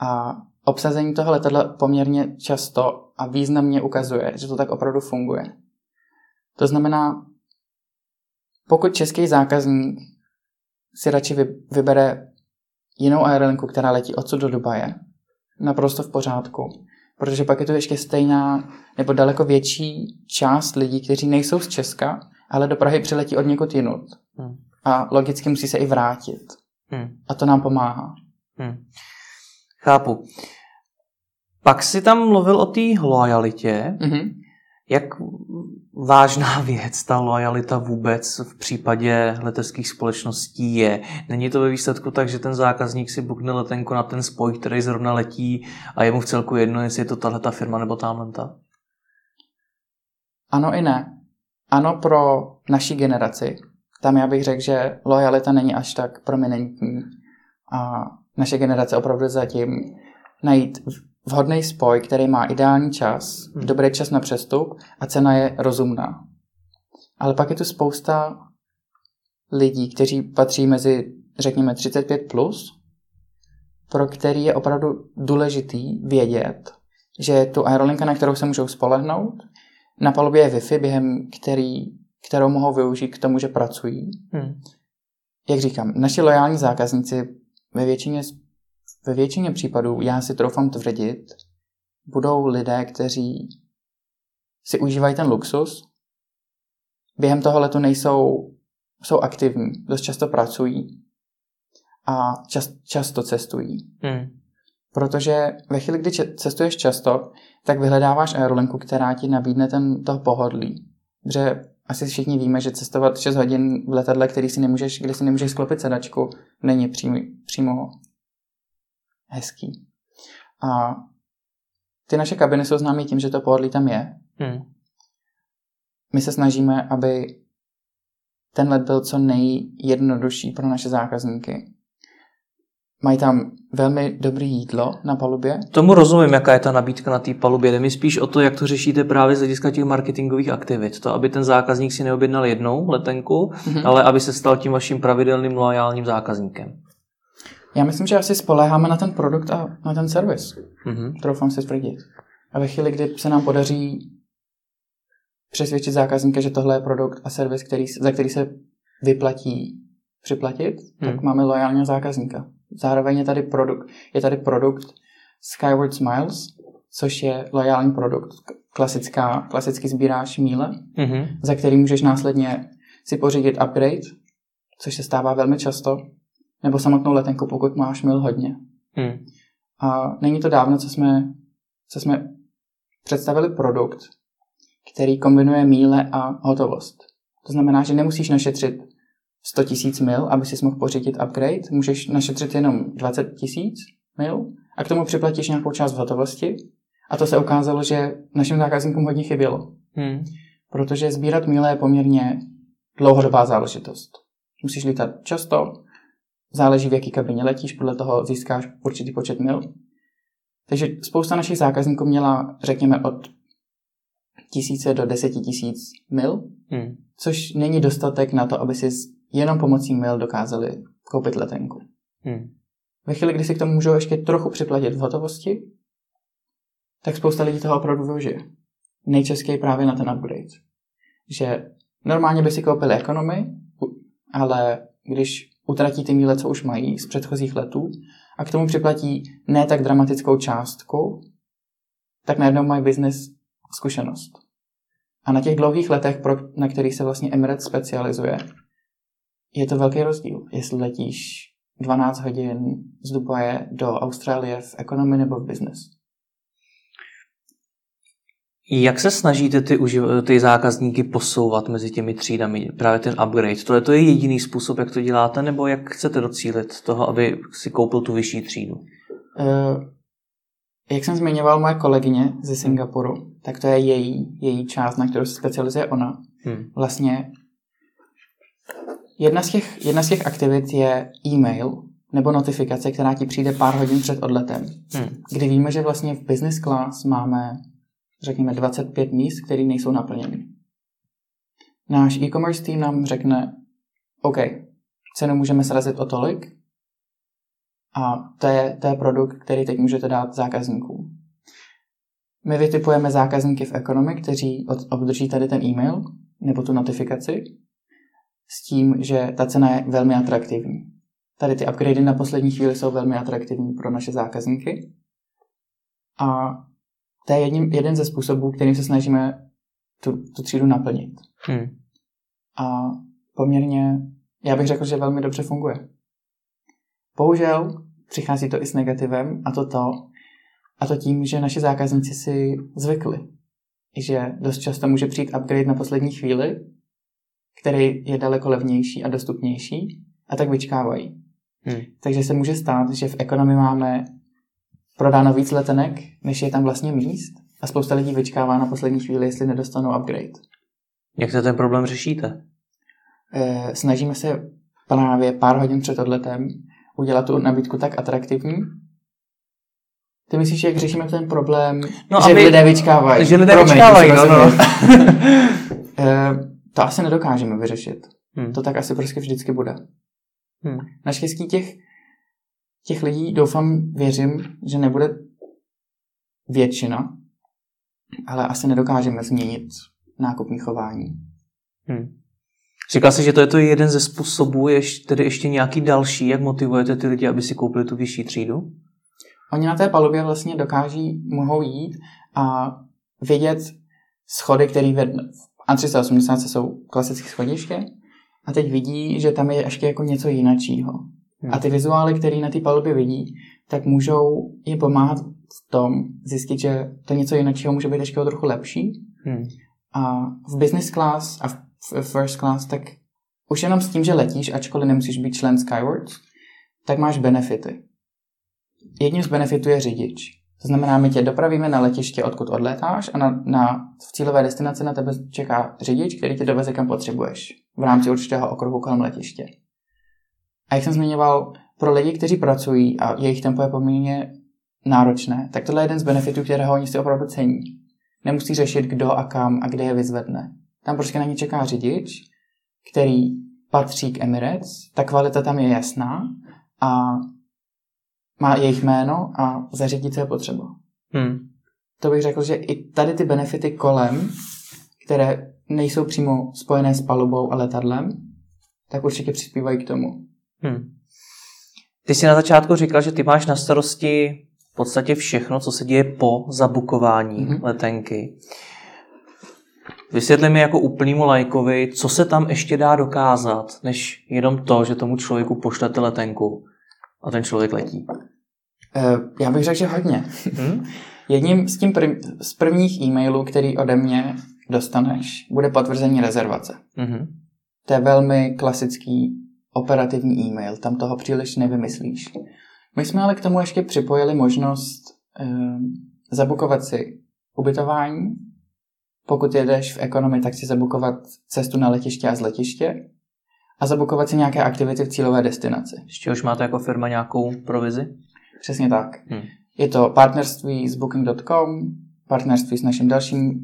Speaker 2: A obsazení toho letadla poměrně často a významně ukazuje, že to tak opravdu funguje. To znamená, pokud český zákazník si radši vybere jinou aerolinku, která letí odsud do Dubaje, naprosto v pořádku. Protože pak je to ještě stejná nebo daleko větší část lidí, kteří nejsou z Česka, ale do Prahy přiletí od někud jinut. Hmm a logicky musí se i vrátit. Hmm. A to nám pomáhá. Hmm.
Speaker 1: Chápu. Pak si tam mluvil o té lojalitě. Mm-hmm. Jak vážná věc ta lojalita vůbec v případě leteckých společností je? Není to ve výsledku tak, že ten zákazník si bukne letenku na ten spoj, který zrovna letí a je mu v celku jedno, jestli je to tahle ta firma nebo tamhle ta?
Speaker 2: Ano i ne. Ano pro naší generaci, tam já bych řekl, že lojalita není až tak prominentní a naše generace opravdu zatím najít vhodný spoj, který má ideální čas, hmm. dobrý čas na přestup a cena je rozumná. Ale pak je tu spousta lidí, kteří patří mezi, řekněme, 35+, plus, pro který je opravdu důležitý vědět, že tu aerolinka, na kterou se můžou spolehnout, na palubě je Wi-Fi, během který kterou mohou využít k tomu, že pracují. Hmm. Jak říkám, naši lojální zákazníci ve většině, ve většině případů, já si troufám tvrdit, budou lidé, kteří si užívají ten luxus, během toho letu nejsou jsou aktivní, dost často pracují a čas, často cestují. Hmm. Protože ve chvíli, kdy cestuješ často, tak vyhledáváš aerolinku, která ti nabídne ten, to pohodlí. Protože asi všichni víme, že cestovat 6 hodin v letadle, který si nemůžeš, kde si nemůžeš sklopit sedačku, není přímo, přímo hezký. A ty naše kabiny jsou známé tím, že to pohodlí tam je. Hmm. My se snažíme, aby ten let byl co nejjednodušší pro naše zákazníky. Mají tam velmi dobré jídlo na palubě.
Speaker 1: Tomu rozumím, jaká je ta nabídka na té palubě. Jde mi spíš o to, jak to řešíte právě z hlediska těch marketingových aktivit. To, aby ten zákazník si neobjednal jednou letenku, mm-hmm. ale aby se stal tím vaším pravidelným loajálním zákazníkem.
Speaker 2: Já myslím, že asi spoléháme na ten produkt a na ten servis. Mm-hmm. Troufám se tvrdit. A ve chvíli, kdy se nám podaří přesvědčit zákazníka, že tohle je produkt a servis, který, za který se vyplatí připlatit, hmm. tak máme lojálního zákazníka. Zároveň je tady produkt, je tady produkt Skyward Smiles, což je lojální produkt. Klasická, klasicky sbíráš míle, mm-hmm. za který můžeš následně si pořídit upgrade, což se stává velmi často, nebo samotnou letenku, pokud máš mil hodně. Mm. A není to dávno, co jsme, co jsme představili produkt, který kombinuje míle a hotovost. To znamená, že nemusíš našetřit 100 tisíc mil, aby si mohl pořídit upgrade, můžeš našetřit jenom 20 tisíc mil a k tomu připlatíš nějakou část v hotovosti. A to se ukázalo, že našim zákazníkům hodně chybělo. Hmm. Protože sbírat míle je poměrně dlouhodobá záležitost. Musíš lítat často, záleží v jaký kabině letíš, podle toho získáš určitý počet mil. Takže spousta našich zákazníků měla, řekněme, od tisíce do deseti tisíc mil, hmm. což není dostatek na to, aby si jenom pomocí mail dokázali koupit letenku. Hmm. Ve chvíli, kdy si k tomu můžou ještě trochu připlatit v hotovosti, tak spousta lidí toho opravdu využije. Nejčastěji právě na ten upgrade. Že normálně by si koupili ekonomy, ale když utratí ty míle, co už mají z předchozích letů, a k tomu připlatí ne tak dramatickou částku, tak najednou mají business zkušenost. A na těch dlouhých letech, na kterých se vlastně Emirates specializuje, je to velký rozdíl, jestli letíš 12 hodin z Dubaje do Austrálie v ekonomii nebo v business.
Speaker 1: Jak se snažíte ty, ty zákazníky posouvat mezi těmi třídami, právě ten upgrade? To je, to je jediný způsob, jak to děláte, nebo jak chcete docílit toho, aby si koupil tu vyšší třídu? Uh,
Speaker 2: jak jsem zmiňoval moje kolegyně ze Singapuru, tak to je její, její část, na kterou se specializuje ona. Hmm. Vlastně Jedna z těch, jedna z těch aktivit je e-mail nebo notifikace, která ti přijde pár hodin před odletem. Hmm. Kdy víme, že vlastně v business class máme, řekněme, 25 míst, které nejsou naplněny. Náš e-commerce tým nám řekne, OK, cenu můžeme srazit o tolik a to je, to je produkt, který teď můžete dát zákazníkům. My vytipujeme zákazníky v Economy, kteří obdrží tady ten e-mail nebo tu notifikaci s tím, že ta cena je velmi atraktivní. Tady ty upgradey na poslední chvíli jsou velmi atraktivní pro naše zákazníky. A to je jedním, jeden ze způsobů, kterým se snažíme tu, tu třídu naplnit. Hmm. A poměrně, já bych řekl, že velmi dobře funguje. Bohužel přichází to i s negativem a to to, a to tím, že naši zákazníci si zvykli. Že dost často může přijít upgrade na poslední chvíli který je daleko levnější a dostupnější a tak vyčkávají. Hmm. Takže se může stát, že v ekonomii máme prodáno víc letenek, než je tam vlastně míst a spousta lidí vyčkává na poslední chvíli, jestli nedostanou upgrade.
Speaker 1: Jak se ten problém řešíte?
Speaker 2: E, snažíme se právě pár hodin před odletem udělat tu nabídku tak atraktivní, ty myslíš, jak řešíme ten problém, no, že aby, lidé vyčkávají?
Speaker 1: Že lidé Promiň, vyčkávají, no, no.
Speaker 2: to asi nedokážeme vyřešit. Hmm. To tak asi prostě vždycky bude. Hmm. Naštěstí těch, těch lidí doufám, věřím, že nebude většina, ale asi nedokážeme změnit nákupní chování.
Speaker 1: Hmm. Říkal jsi, že to je to jeden ze způsobů, ještě, tedy ještě nějaký další, jak motivujete ty lidi, aby si koupili tu vyšší třídu?
Speaker 2: Oni na té palubě vlastně dokáží, mohou jít a vidět schody, které ved, a380 jsou klasické schodiště a teď vidí, že tam je ještě jako něco jiného. Hmm. A ty vizuály, které na té palubě vidí, tak můžou je pomáhat v tom zjistit, že to něco jiného může být ještě o trochu lepší. Hmm. A v business class a v first class, tak už jenom s tím, že letíš, ačkoliv nemusíš být člen Skyward, tak máš benefity. Jedním z benefitů je řidič. To znamená, my tě dopravíme na letiště, odkud odlétáš a na, na v cílové destinaci na tebe čeká řidič, který tě doveze kam potřebuješ v rámci určitého okruhu kolem letiště. A jak jsem zmiňoval, pro lidi, kteří pracují a jejich tempo je poměrně náročné, tak tohle je jeden z benefitů, kterého oni si opravdu cení. Nemusí řešit, kdo a kam a kde je vyzvedne. Tam prostě na ně čeká řidič, který patří k Emirates, ta kvalita tam je jasná a má jejich jméno a zařídit, co je potřeba. Hmm. To bych řekl, že i tady ty benefity kolem, které nejsou přímo spojené s palubou a letadlem, tak určitě přispívají k tomu. Hmm.
Speaker 1: Ty jsi na začátku říkal, že ty máš na starosti v podstatě všechno, co se děje po zabukování hmm. letenky. Vysvětli mi jako úplnému lajkovi, co se tam ještě dá dokázat, než jenom to, že tomu člověku pošlete letenku a ten člověk letí.
Speaker 2: Uh, já bych řekl, že hodně. Hmm? Jedním z, tím prv, z prvních e-mailů, který ode mě dostaneš, bude potvrzení rezervace. Mm-hmm. To je velmi klasický operativní e-mail, tam toho příliš nevymyslíš. My jsme ale k tomu ještě připojili možnost uh, zabukovat si ubytování. Pokud jedeš v ekonomii, tak si zabukovat cestu na letiště a z letiště a zabukovat si nějaké aktivity v cílové destinaci.
Speaker 1: Z čehož máte jako firma nějakou provizi?
Speaker 2: Přesně tak. Hmm. Je to partnerství s Booking.com, partnerství s naším dalším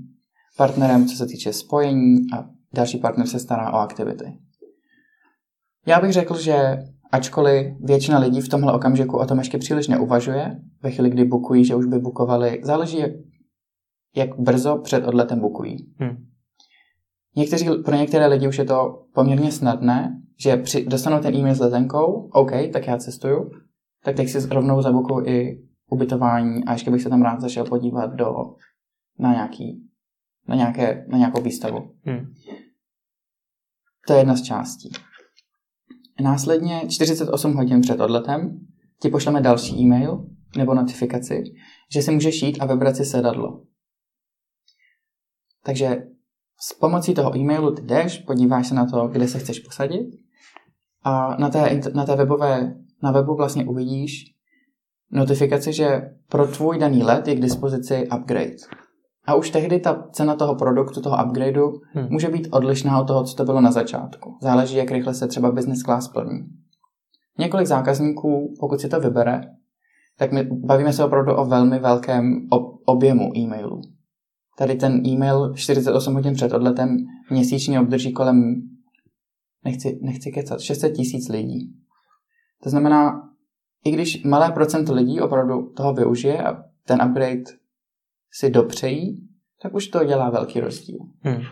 Speaker 2: partnerem, co se týče spojení a další partner se stará o aktivity. Já bych řekl, že ačkoliv většina lidí v tomhle okamžiku o tom ještě příliš neuvažuje, ve chvíli, kdy bukují, že už by bukovali, záleží, jak, jak brzo před odletem bukují. Hmm. Někteří, pro některé lidi už je to poměrně snadné, že při, dostanou ten e-mail s letenkou, OK, tak já cestuju, tak teď si rovnou zabukuju i ubytování a ještě bych se tam rád zašel podívat do, na, nějaký, na, nějaké, na nějakou výstavu. Hmm. To je jedna z částí. Následně 48 hodin před odletem ti pošleme další e-mail nebo notifikaci, že si můžeš jít a vybrat si sedadlo. Takže s pomocí toho e-mailu ty jdeš, podíváš se na to, kde se chceš posadit a na té, na té webové, na webu vlastně uvidíš notifikaci, že pro tvůj daný let je k dispozici upgrade. A už tehdy ta cena toho produktu, toho upgradeu, hmm. může být odlišná od toho, co to bylo na začátku. Záleží, jak rychle se třeba business class plní. Několik zákazníků, pokud si to vybere, tak my bavíme se opravdu o velmi velkém objemu e-mailů. Tady ten e-mail 48 hodin před odletem měsíčně obdrží kolem, nechci, nechci kecat, 600 tisíc lidí. To znamená, i když malé procento lidí opravdu toho využije a ten upgrade si dopřejí, tak už to dělá velký rozdíl. Hmm.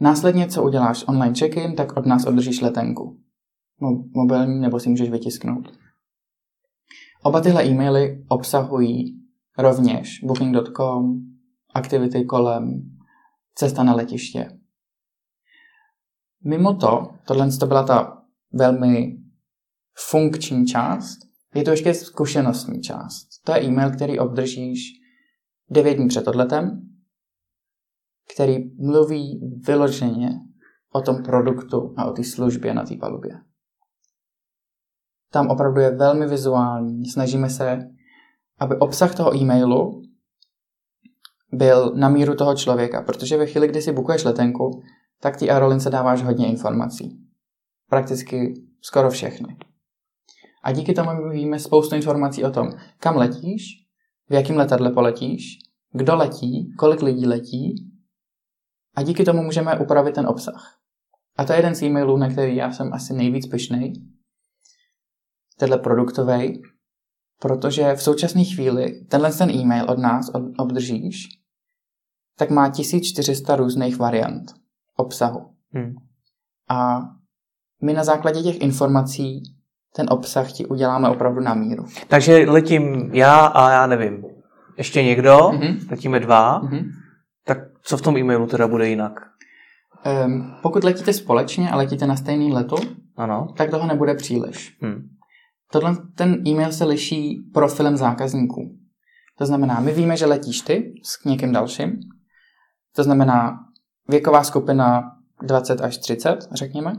Speaker 2: Následně, co uděláš online check-in, tak od nás održíš letenku. Mobilní nebo si můžeš vytisknout. Oba tyhle e-maily obsahují rovněž booking.com, aktivity kolem, cesta na letiště. Mimo to, tohle to byla ta velmi funkční část, je to ještě zkušenostní část. To je e-mail, který obdržíš 9 dní před odletem, který mluví vyloženě o tom produktu a o té službě na té palubě. Tam opravdu je velmi vizuální. Snažíme se, aby obsah toho e-mailu byl na míru toho člověka, protože ve chvíli, kdy si bukuješ letenku, tak ty aerolince dáváš hodně informací. Prakticky skoro všechny. A díky tomu víme spoustu informací o tom, kam letíš, v jakém letadle poletíš, kdo letí, kolik lidí letí a díky tomu můžeme upravit ten obsah. A to je jeden z e-mailů, na který já jsem asi nejvíc pyšnej, tenhle produktový, protože v současné chvíli tenhle ten e-mail od nás obdržíš, tak má 1400 různých variant obsahu. Hmm. A my na základě těch informací ten obsah ti uděláme opravdu na míru.
Speaker 1: Takže letím já a já nevím, ještě někdo, mm-hmm. letíme dva, mm-hmm. tak co v tom e-mailu teda bude jinak?
Speaker 2: Um, pokud letíte společně a letíte na stejný letu,
Speaker 1: ano.
Speaker 2: tak toho nebude příliš.
Speaker 1: Hmm.
Speaker 2: Tohle, ten e-mail se liší profilem zákazníků. To znamená, my víme, že letíš ty s někým dalším. To znamená věková skupina 20 až 30, řekněme.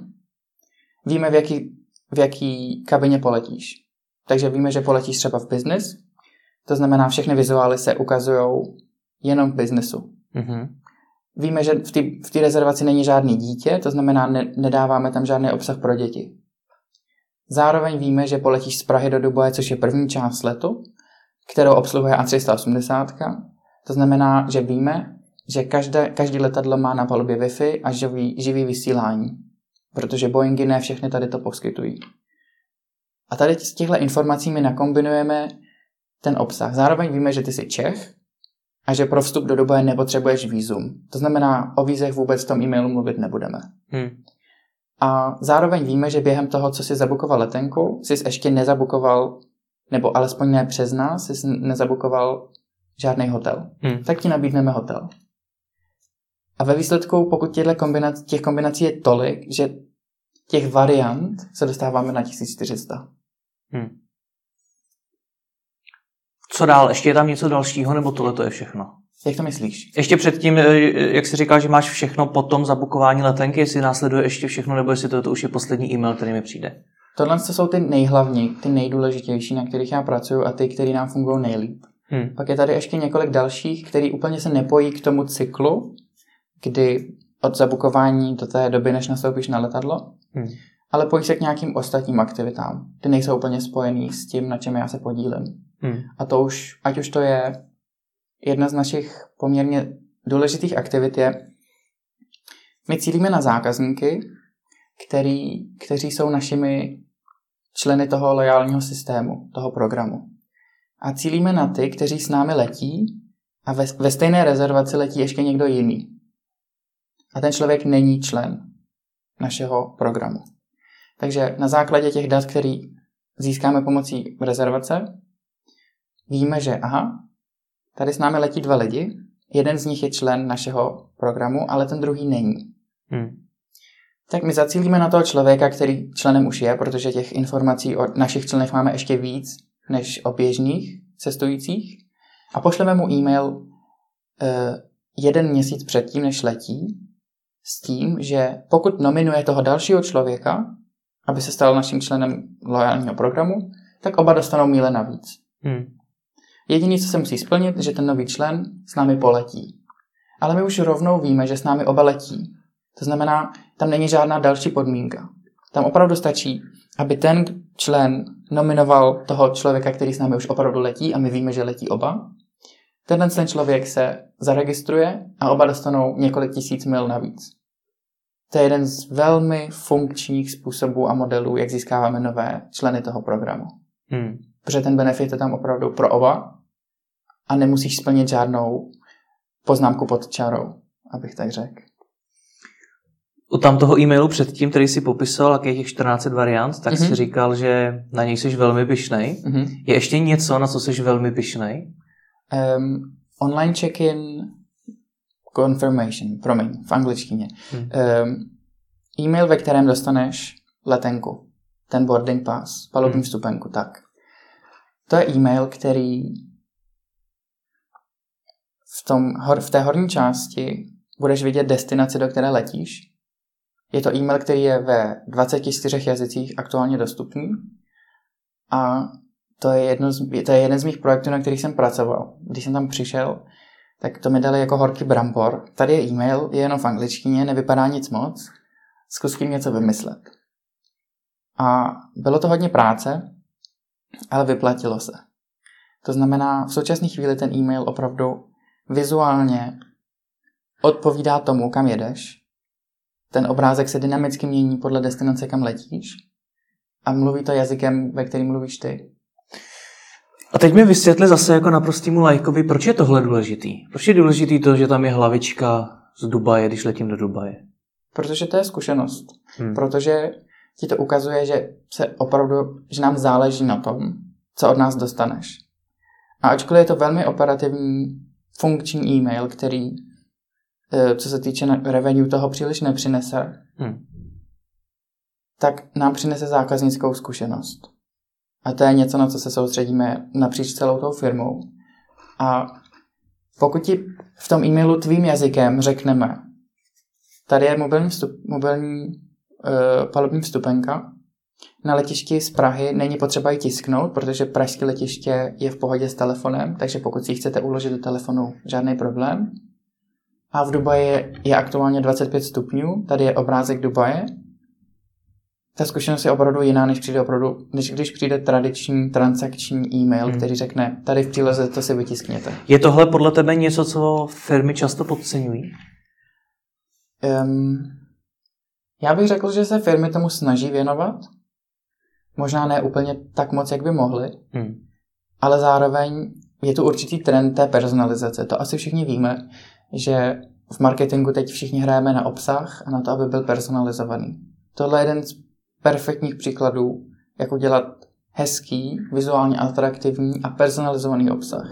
Speaker 2: Víme, v jaký, v jaký kabině poletíš. Takže víme, že poletíš třeba v business. To znamená, všechny vizuály se ukazují jenom v businessu.
Speaker 1: Mm-hmm.
Speaker 2: Víme, že v té rezervaci není žádný dítě, to znamená, ne, nedáváme tam žádný obsah pro děti. Zároveň víme, že poletíš z Prahy do Dubaje, což je první část letu, kterou obsluhuje A380. To znamená, že víme, že každé, každý letadlo má na palubě Wi-Fi a živý, živý vysílání, protože Boeingy ne všechny tady to poskytují. A tady z těchto informací my nakombinujeme ten obsah. Zároveň víme, že ty jsi Čech a že pro vstup do Dubaje nepotřebuješ výzum. To znamená, o vízech vůbec v tom e-mailu mluvit nebudeme.
Speaker 1: Hmm.
Speaker 2: A zároveň víme, že během toho, co jsi zabukoval letenku, jsi ještě nezabukoval, nebo alespoň ne přes nás, jsi nezabukoval žádný hotel.
Speaker 1: Hmm.
Speaker 2: Tak ti nabídneme hotel. A ve výsledku, pokud kombinac, těch kombinací je tolik, že těch variant se dostáváme na 1400.
Speaker 1: Hmm. Co dál? Ještě je tam něco dalšího, nebo tohle to je všechno?
Speaker 2: Jak to myslíš?
Speaker 1: Ještě předtím, eh, jak jsi říkal, že máš všechno po tom zabukování letenky, jestli následuje ještě všechno, nebo jestli to, to už je poslední e-mail, který mi přijde.
Speaker 2: Tohle jsou ty nejhlavní, ty nejdůležitější, na kterých já pracuji a ty, které nám fungují nejlíp.
Speaker 1: Hmm.
Speaker 2: Pak je tady ještě několik dalších, který úplně se nepojí k tomu cyklu, kdy od zabukování do té doby, než nastoupíš na letadlo,
Speaker 1: hmm.
Speaker 2: ale pojí se k nějakým ostatním aktivitám. Ty nejsou úplně spojený s tím, na čem já se podílím.
Speaker 1: Hmm.
Speaker 2: A to už, ať už to je jedna z našich poměrně důležitých aktivit je, my cílíme na zákazníky, který, kteří jsou našimi členy toho lojálního systému, toho programu. A cílíme na ty, kteří s námi letí a ve, ve stejné rezervaci letí ještě někdo jiný. A ten člověk není člen našeho programu. Takže na základě těch dat, který získáme pomocí rezervace, víme, že aha, tady s námi letí dva lidi, jeden z nich je člen našeho programu, ale ten druhý není.
Speaker 1: Hmm.
Speaker 2: Tak my zacílíme na toho člověka, který členem už je, protože těch informací o našich členech máme ještě víc než o běžných cestujících a pošleme mu e-mail uh, jeden měsíc předtím, než letí, s tím, že pokud nominuje toho dalšího člověka, aby se stal naším členem lojálního programu, tak oba dostanou míle navíc.
Speaker 1: Hmm.
Speaker 2: Jediný, co se musí splnit, že ten nový člen s námi poletí. Ale my už rovnou víme, že s námi oba letí. To znamená, tam není žádná další podmínka. Tam opravdu stačí, aby ten člen nominoval toho člověka, který s námi už opravdu letí a my víme, že letí oba. Tenhle ten člověk se zaregistruje a oba dostanou několik tisíc mil navíc. To je jeden z velmi funkčních způsobů a modelů, jak získáváme nové členy toho programu.
Speaker 1: Hmm.
Speaker 2: Protože ten benefit je tam opravdu pro oba a nemusíš splnit žádnou poznámku pod čarou, abych tak řekl.
Speaker 1: U tam toho e-mailu předtím, který si popisoval, jak je těch 14 variant, tak mm-hmm. si říkal, že na něj jsi velmi pyšnej. Mm-hmm. Je ještě něco, na co jsi velmi pyšnej?
Speaker 2: Um, online check-in confirmation, promiň, v angličtině. Hmm. Um, e-mail, ve kterém dostaneš letenku, ten boarding pass, palubní hmm. vstupenku, tak. To je e-mail, který v, tom, v té horní části budeš vidět destinaci, do které letíš. Je to e-mail, který je ve 24 jazycích aktuálně dostupný a to je, jedno z, to je jeden z mých projektů, na kterých jsem pracoval. Když jsem tam přišel, tak to mi dali jako horký brambor. Tady je e-mail, je jenom v angličtině, nevypadá nic moc. Zkus tím něco vymyslet. A bylo to hodně práce, ale vyplatilo se. To znamená, v současné chvíli ten e-mail opravdu vizuálně odpovídá tomu, kam jedeš. Ten obrázek se dynamicky mění podle destinace, kam letíš. A mluví to jazykem, ve kterým mluvíš ty.
Speaker 1: A teď mi vysvětli zase jako naprostýmu lajkovi, proč je tohle důležitý? Proč je důležitý to, že tam je hlavička z Dubaje, když letím do Dubaje?
Speaker 2: Protože to je zkušenost. Hmm. Protože ti to ukazuje, že se opravdu, že nám záleží na tom, co od nás dostaneš. A ačkoliv je to velmi operativní, funkční e-mail, který eh, co se týče revenue, toho příliš nepřinese, hmm. tak nám přinese zákaznickou zkušenost. A to je něco, na co se soustředíme napříč celou tou firmou. A pokud ti v tom e-mailu tvým jazykem řekneme, tady je mobilní, vstup, mobilní uh, palubní vstupenka, na letišti z Prahy není potřeba ji tisknout, protože pražské letiště je v pohodě s telefonem, takže pokud si ji chcete uložit do telefonu, žádný problém. A v Dubaji je aktuálně 25 stupňů, tady je obrázek Dubaje. Ta zkušenost je opravdu jiná, než přijde opravdu, než když přijde tradiční transakční e-mail, hmm. který řekne, tady v příleze to si vytiskněte.
Speaker 1: Je tohle podle tebe něco, co firmy často podceňují? Um,
Speaker 2: já bych řekl, že se firmy tomu snaží věnovat, Možná ne úplně tak moc, jak by mohli, hmm. ale zároveň je tu určitý trend té personalizace. To asi všichni víme, že v marketingu teď všichni hrajeme na obsah a na to, aby byl personalizovaný. Tohle je jeden z perfektních příkladů, jak udělat hezký, vizuálně atraktivní a personalizovaný obsah.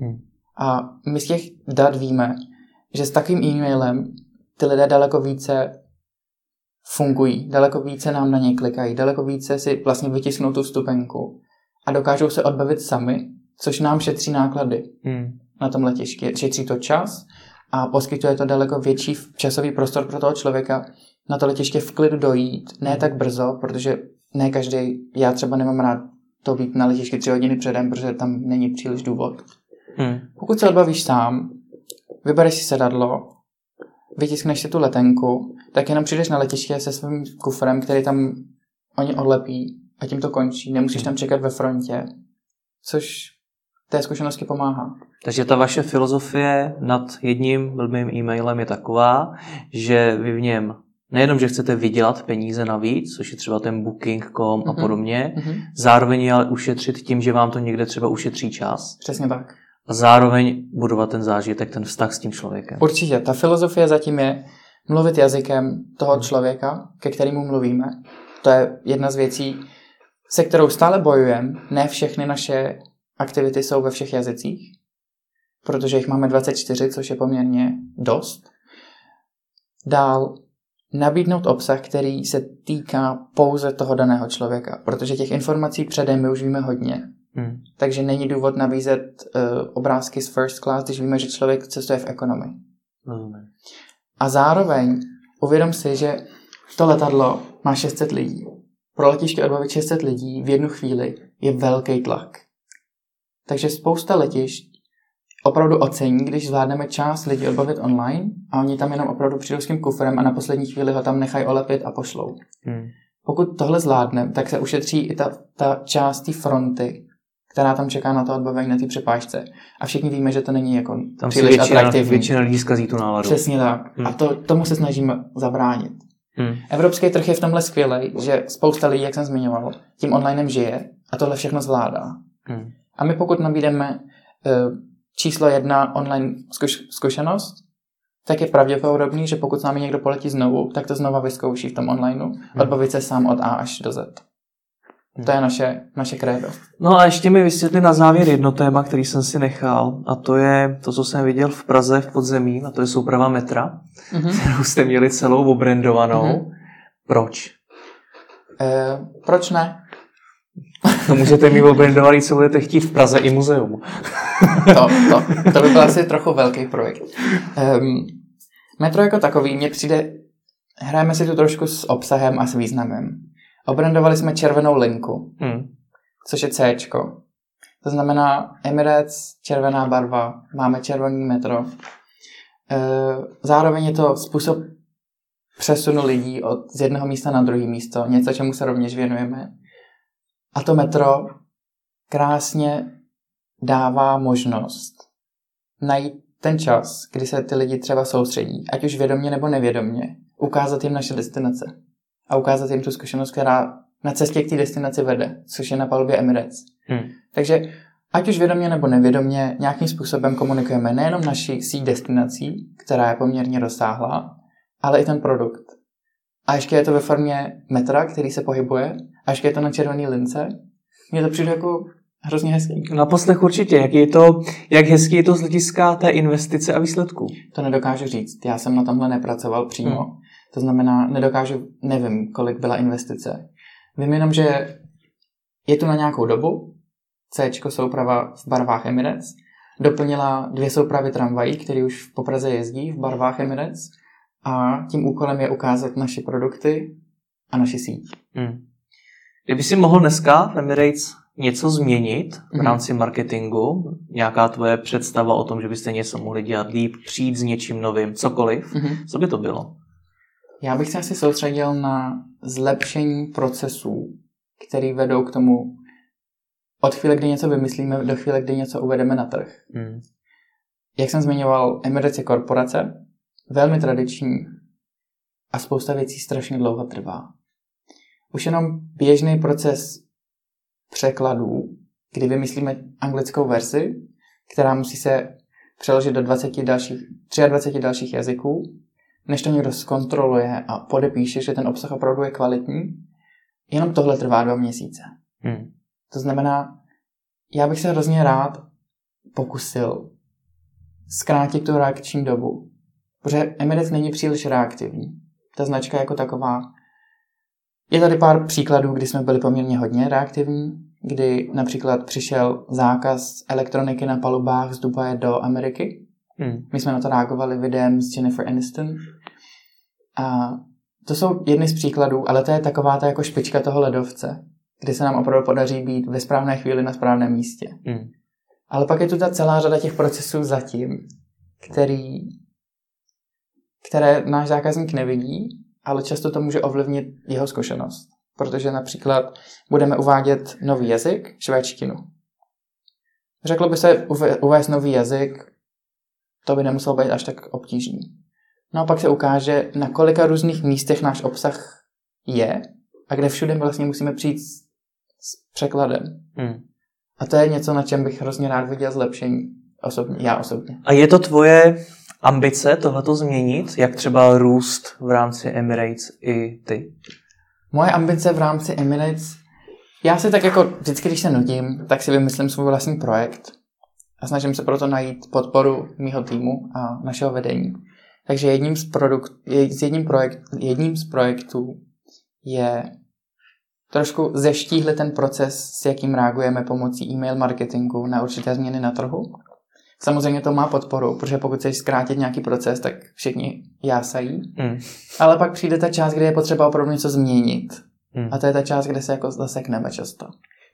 Speaker 2: Hmm. A my z těch dat víme, že s takovým e-mailem ty lidé daleko více fungují, daleko více nám na ně klikají, daleko více si vlastně vytisknou tu vstupenku a dokážou se odbavit sami, což nám šetří náklady hmm. na tom letišti. Šetří to čas a poskytuje to daleko větší časový prostor pro toho člověka na to letiště v klidu dojít, ne tak brzo, protože ne každý, já třeba nemám rád to být na letišti tři hodiny předem, protože tam není příliš důvod. Hmm. Pokud se odbavíš sám, vybereš si sedadlo, vytiskneš si tu letenku, tak jenom přijdeš na letiště se svým kufrem, který tam oni odlepí a tím to končí. Nemusíš tam čekat ve frontě, což té zkušenosti pomáhá.
Speaker 1: Takže ta vaše filozofie nad jedním blbým e-mailem je taková, že vy v něm nejenom, že chcete vydělat peníze navíc, což je třeba ten booking.com a mhm. podobně, mm-hmm. zároveň ale ušetřit tím, že vám to někde třeba ušetří čas.
Speaker 2: Přesně tak
Speaker 1: a zároveň budovat ten zážitek, ten vztah s tím člověkem.
Speaker 2: Určitě. Ta filozofie zatím je mluvit jazykem toho člověka, ke kterému mluvíme. To je jedna z věcí, se kterou stále bojujeme. Ne všechny naše aktivity jsou ve všech jazycích, protože jich máme 24, což je poměrně dost. Dál nabídnout obsah, který se týká pouze toho daného člověka, protože těch informací předem my už víme hodně. Hmm. Takže není důvod nabízet uh, obrázky z first class, když víme, že člověk cestuje v ekonomii. Hmm. A zároveň uvědom si, že to letadlo má 600 lidí. Pro letiště odbavit 600 lidí v jednu chvíli je velký tlak. Takže spousta letišť opravdu ocení, když zvládneme část lidí odbavit online a oni tam jenom opravdu přijdou s tím kufrem a na poslední chvíli ho tam nechají olepit a pošlou. Hmm. Pokud tohle zvládneme, tak se ušetří i ta, ta část té fronty, která tam čeká na to odbavení na té přepážce. A všichni víme, že to není jako
Speaker 1: tam příliš většina, atraktivní. Většina lidí zkazí tu náladu.
Speaker 2: Přesně tak. Hmm. A to, tomu se snažíme zabránit. Hmm. Evropský trh je v tomhle skvělý, že spousta lidí, jak jsem zmiňoval, tím onlinem žije a tohle všechno zvládá. Hmm. A my pokud nabídeme uh, číslo jedna online zkuš- zkušenost, tak je pravděpodobný, že pokud s námi někdo poletí znovu, tak to znova vyzkouší v tom onlineu, hmm. odbavit se sám od A až do Z. To je naše, naše krédo.
Speaker 1: No a ještě mi vysvětli na závěr jedno téma, který jsem si nechal, a to je to, co jsem viděl v Praze v podzemí, a to je souprava metra, mm-hmm. kterou jste měli celou obrandovanou. Mm-hmm. Proč?
Speaker 2: E, proč ne?
Speaker 1: To můžete mít obrandovaný, co budete chtít v Praze i muzeum.
Speaker 2: to, to, to by byl asi trochu velký projekt. Um, metro jako takový mně přijde, hrajeme si tu trošku s obsahem a s významem. Obrandovali jsme červenou linku, hmm. což je C. To znamená Emirates, červená barva, máme červený metro. E, zároveň je to způsob přesunu lidí od, z jednoho místa na druhé místo, něco, čemu se rovněž věnujeme. A to metro krásně dává možnost najít ten čas, kdy se ty lidi třeba soustředí, ať už vědomě nebo nevědomě, ukázat jim naše destinace a ukázat jim tu zkušenost, která na cestě k té destinaci vede, což je na palubě Emirates. Hmm. Takže ať už vědomě nebo nevědomě nějakým způsobem komunikujeme nejenom naši síť destinací, která je poměrně rozsáhlá, ale i ten produkt. A ještě je to ve formě metra, který se pohybuje, a ještě je to na červené lince. Mně to přijde jako hrozně hezký.
Speaker 1: Na poslech určitě. Jak, je to, jak hezký je to z hlediska té investice a výsledků?
Speaker 2: To nedokážu říct. Já jsem na tomhle nepracoval přímo. Hmm. To znamená, nedokážu, nevím, kolik byla investice. Vím jenom, že je tu na nějakou dobu, C souprava v barvách Emirates, doplnila dvě soupravy tramvají, které už po Praze jezdí v barvách Emirates a tím úkolem je ukázat naše produkty a naši síť. Hmm.
Speaker 1: Kdyby si mohl dneska v Emirates něco změnit v mhm. rámci marketingu, nějaká tvoje představa o tom, že byste něco mohli dělat líp, přijít s něčím novým, cokoliv, mm-hmm. co by to bylo?
Speaker 2: Já bych se asi soustředil na zlepšení procesů, které vedou k tomu od chvíle, kdy něco vymyslíme, do chvíle, kdy něco uvedeme na trh. Mm. Jak jsem zmiňoval, Emirates je korporace, velmi tradiční a spousta věcí strašně dlouho trvá. Už jenom běžný proces překladů, kdy vymyslíme anglickou verzi, která musí se přeložit do 20 dalších, 23 dalších jazyků, než to někdo zkontroluje a podepíše, že ten obsah opravdu je kvalitní, jenom tohle trvá dva měsíce. Hmm. To znamená, já bych se hrozně rád pokusil zkrátit tu reakční dobu. Protože Emirates není příliš reaktivní. Ta značka jako taková. Je tady pár příkladů, kdy jsme byli poměrně hodně reaktivní, kdy například přišel zákaz elektroniky na palubách z Dubaje do Ameriky. Hmm. My jsme na to reagovali videem s Jennifer Aniston. A to jsou jedny z příkladů, ale to je taková ta jako špička toho ledovce, kdy se nám opravdu podaří být ve správné chvíli na správném místě. Hmm. Ale pak je tu ta celá řada těch procesů zatím, který, které náš zákazník nevidí, ale často to může ovlivnit jeho zkušenost protože například budeme uvádět nový jazyk, švédštinu. Řeklo by se uvést nový jazyk, to by nemuselo být až tak obtížný. No a pak se ukáže, na kolika různých místech náš obsah je a kde všude vlastně musíme přijít s překladem. Hmm. A to je něco, na čem bych hrozně rád viděl zlepšení. Osobně, já osobně.
Speaker 1: A je to tvoje ambice tohleto změnit? Jak třeba růst v rámci Emirates i ty?
Speaker 2: Moje ambice v rámci Emirates, já si tak jako vždycky, když se nudím, tak si vymyslím svůj vlastní projekt a snažím se proto najít podporu mýho týmu a našeho vedení. Takže jedním z, produkt, jedním, projekt, jedním z projektů je trošku zeštíhli ten proces, s jakým reagujeme pomocí e-mail marketingu na určité změny na trhu Samozřejmě to má podporu, protože pokud chceš zkrátit nějaký proces, tak všichni jásají. Mm. Ale pak přijde ta část, kde je potřeba opravdu něco změnit. Mm. A to je ta část, kde se jako zasekneme často.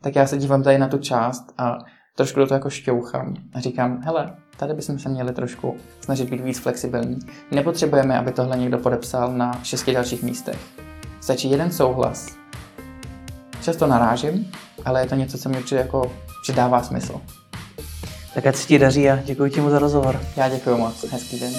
Speaker 2: Tak já se dívám tady na tu část a trošku do toho jako šťouchám a říkám, hele, tady bychom se měli trošku snažit být víc flexibilní. Nepotřebujeme, aby tohle někdo podepsal na šesti dalších místech. Stačí jeden souhlas. Často narážím, ale je to něco, co mi určitě jako, že dává smysl.
Speaker 1: Tak ať se ti daří a děkuji ti mu za rozhovor.
Speaker 2: Já děkuji moc. Hezký den.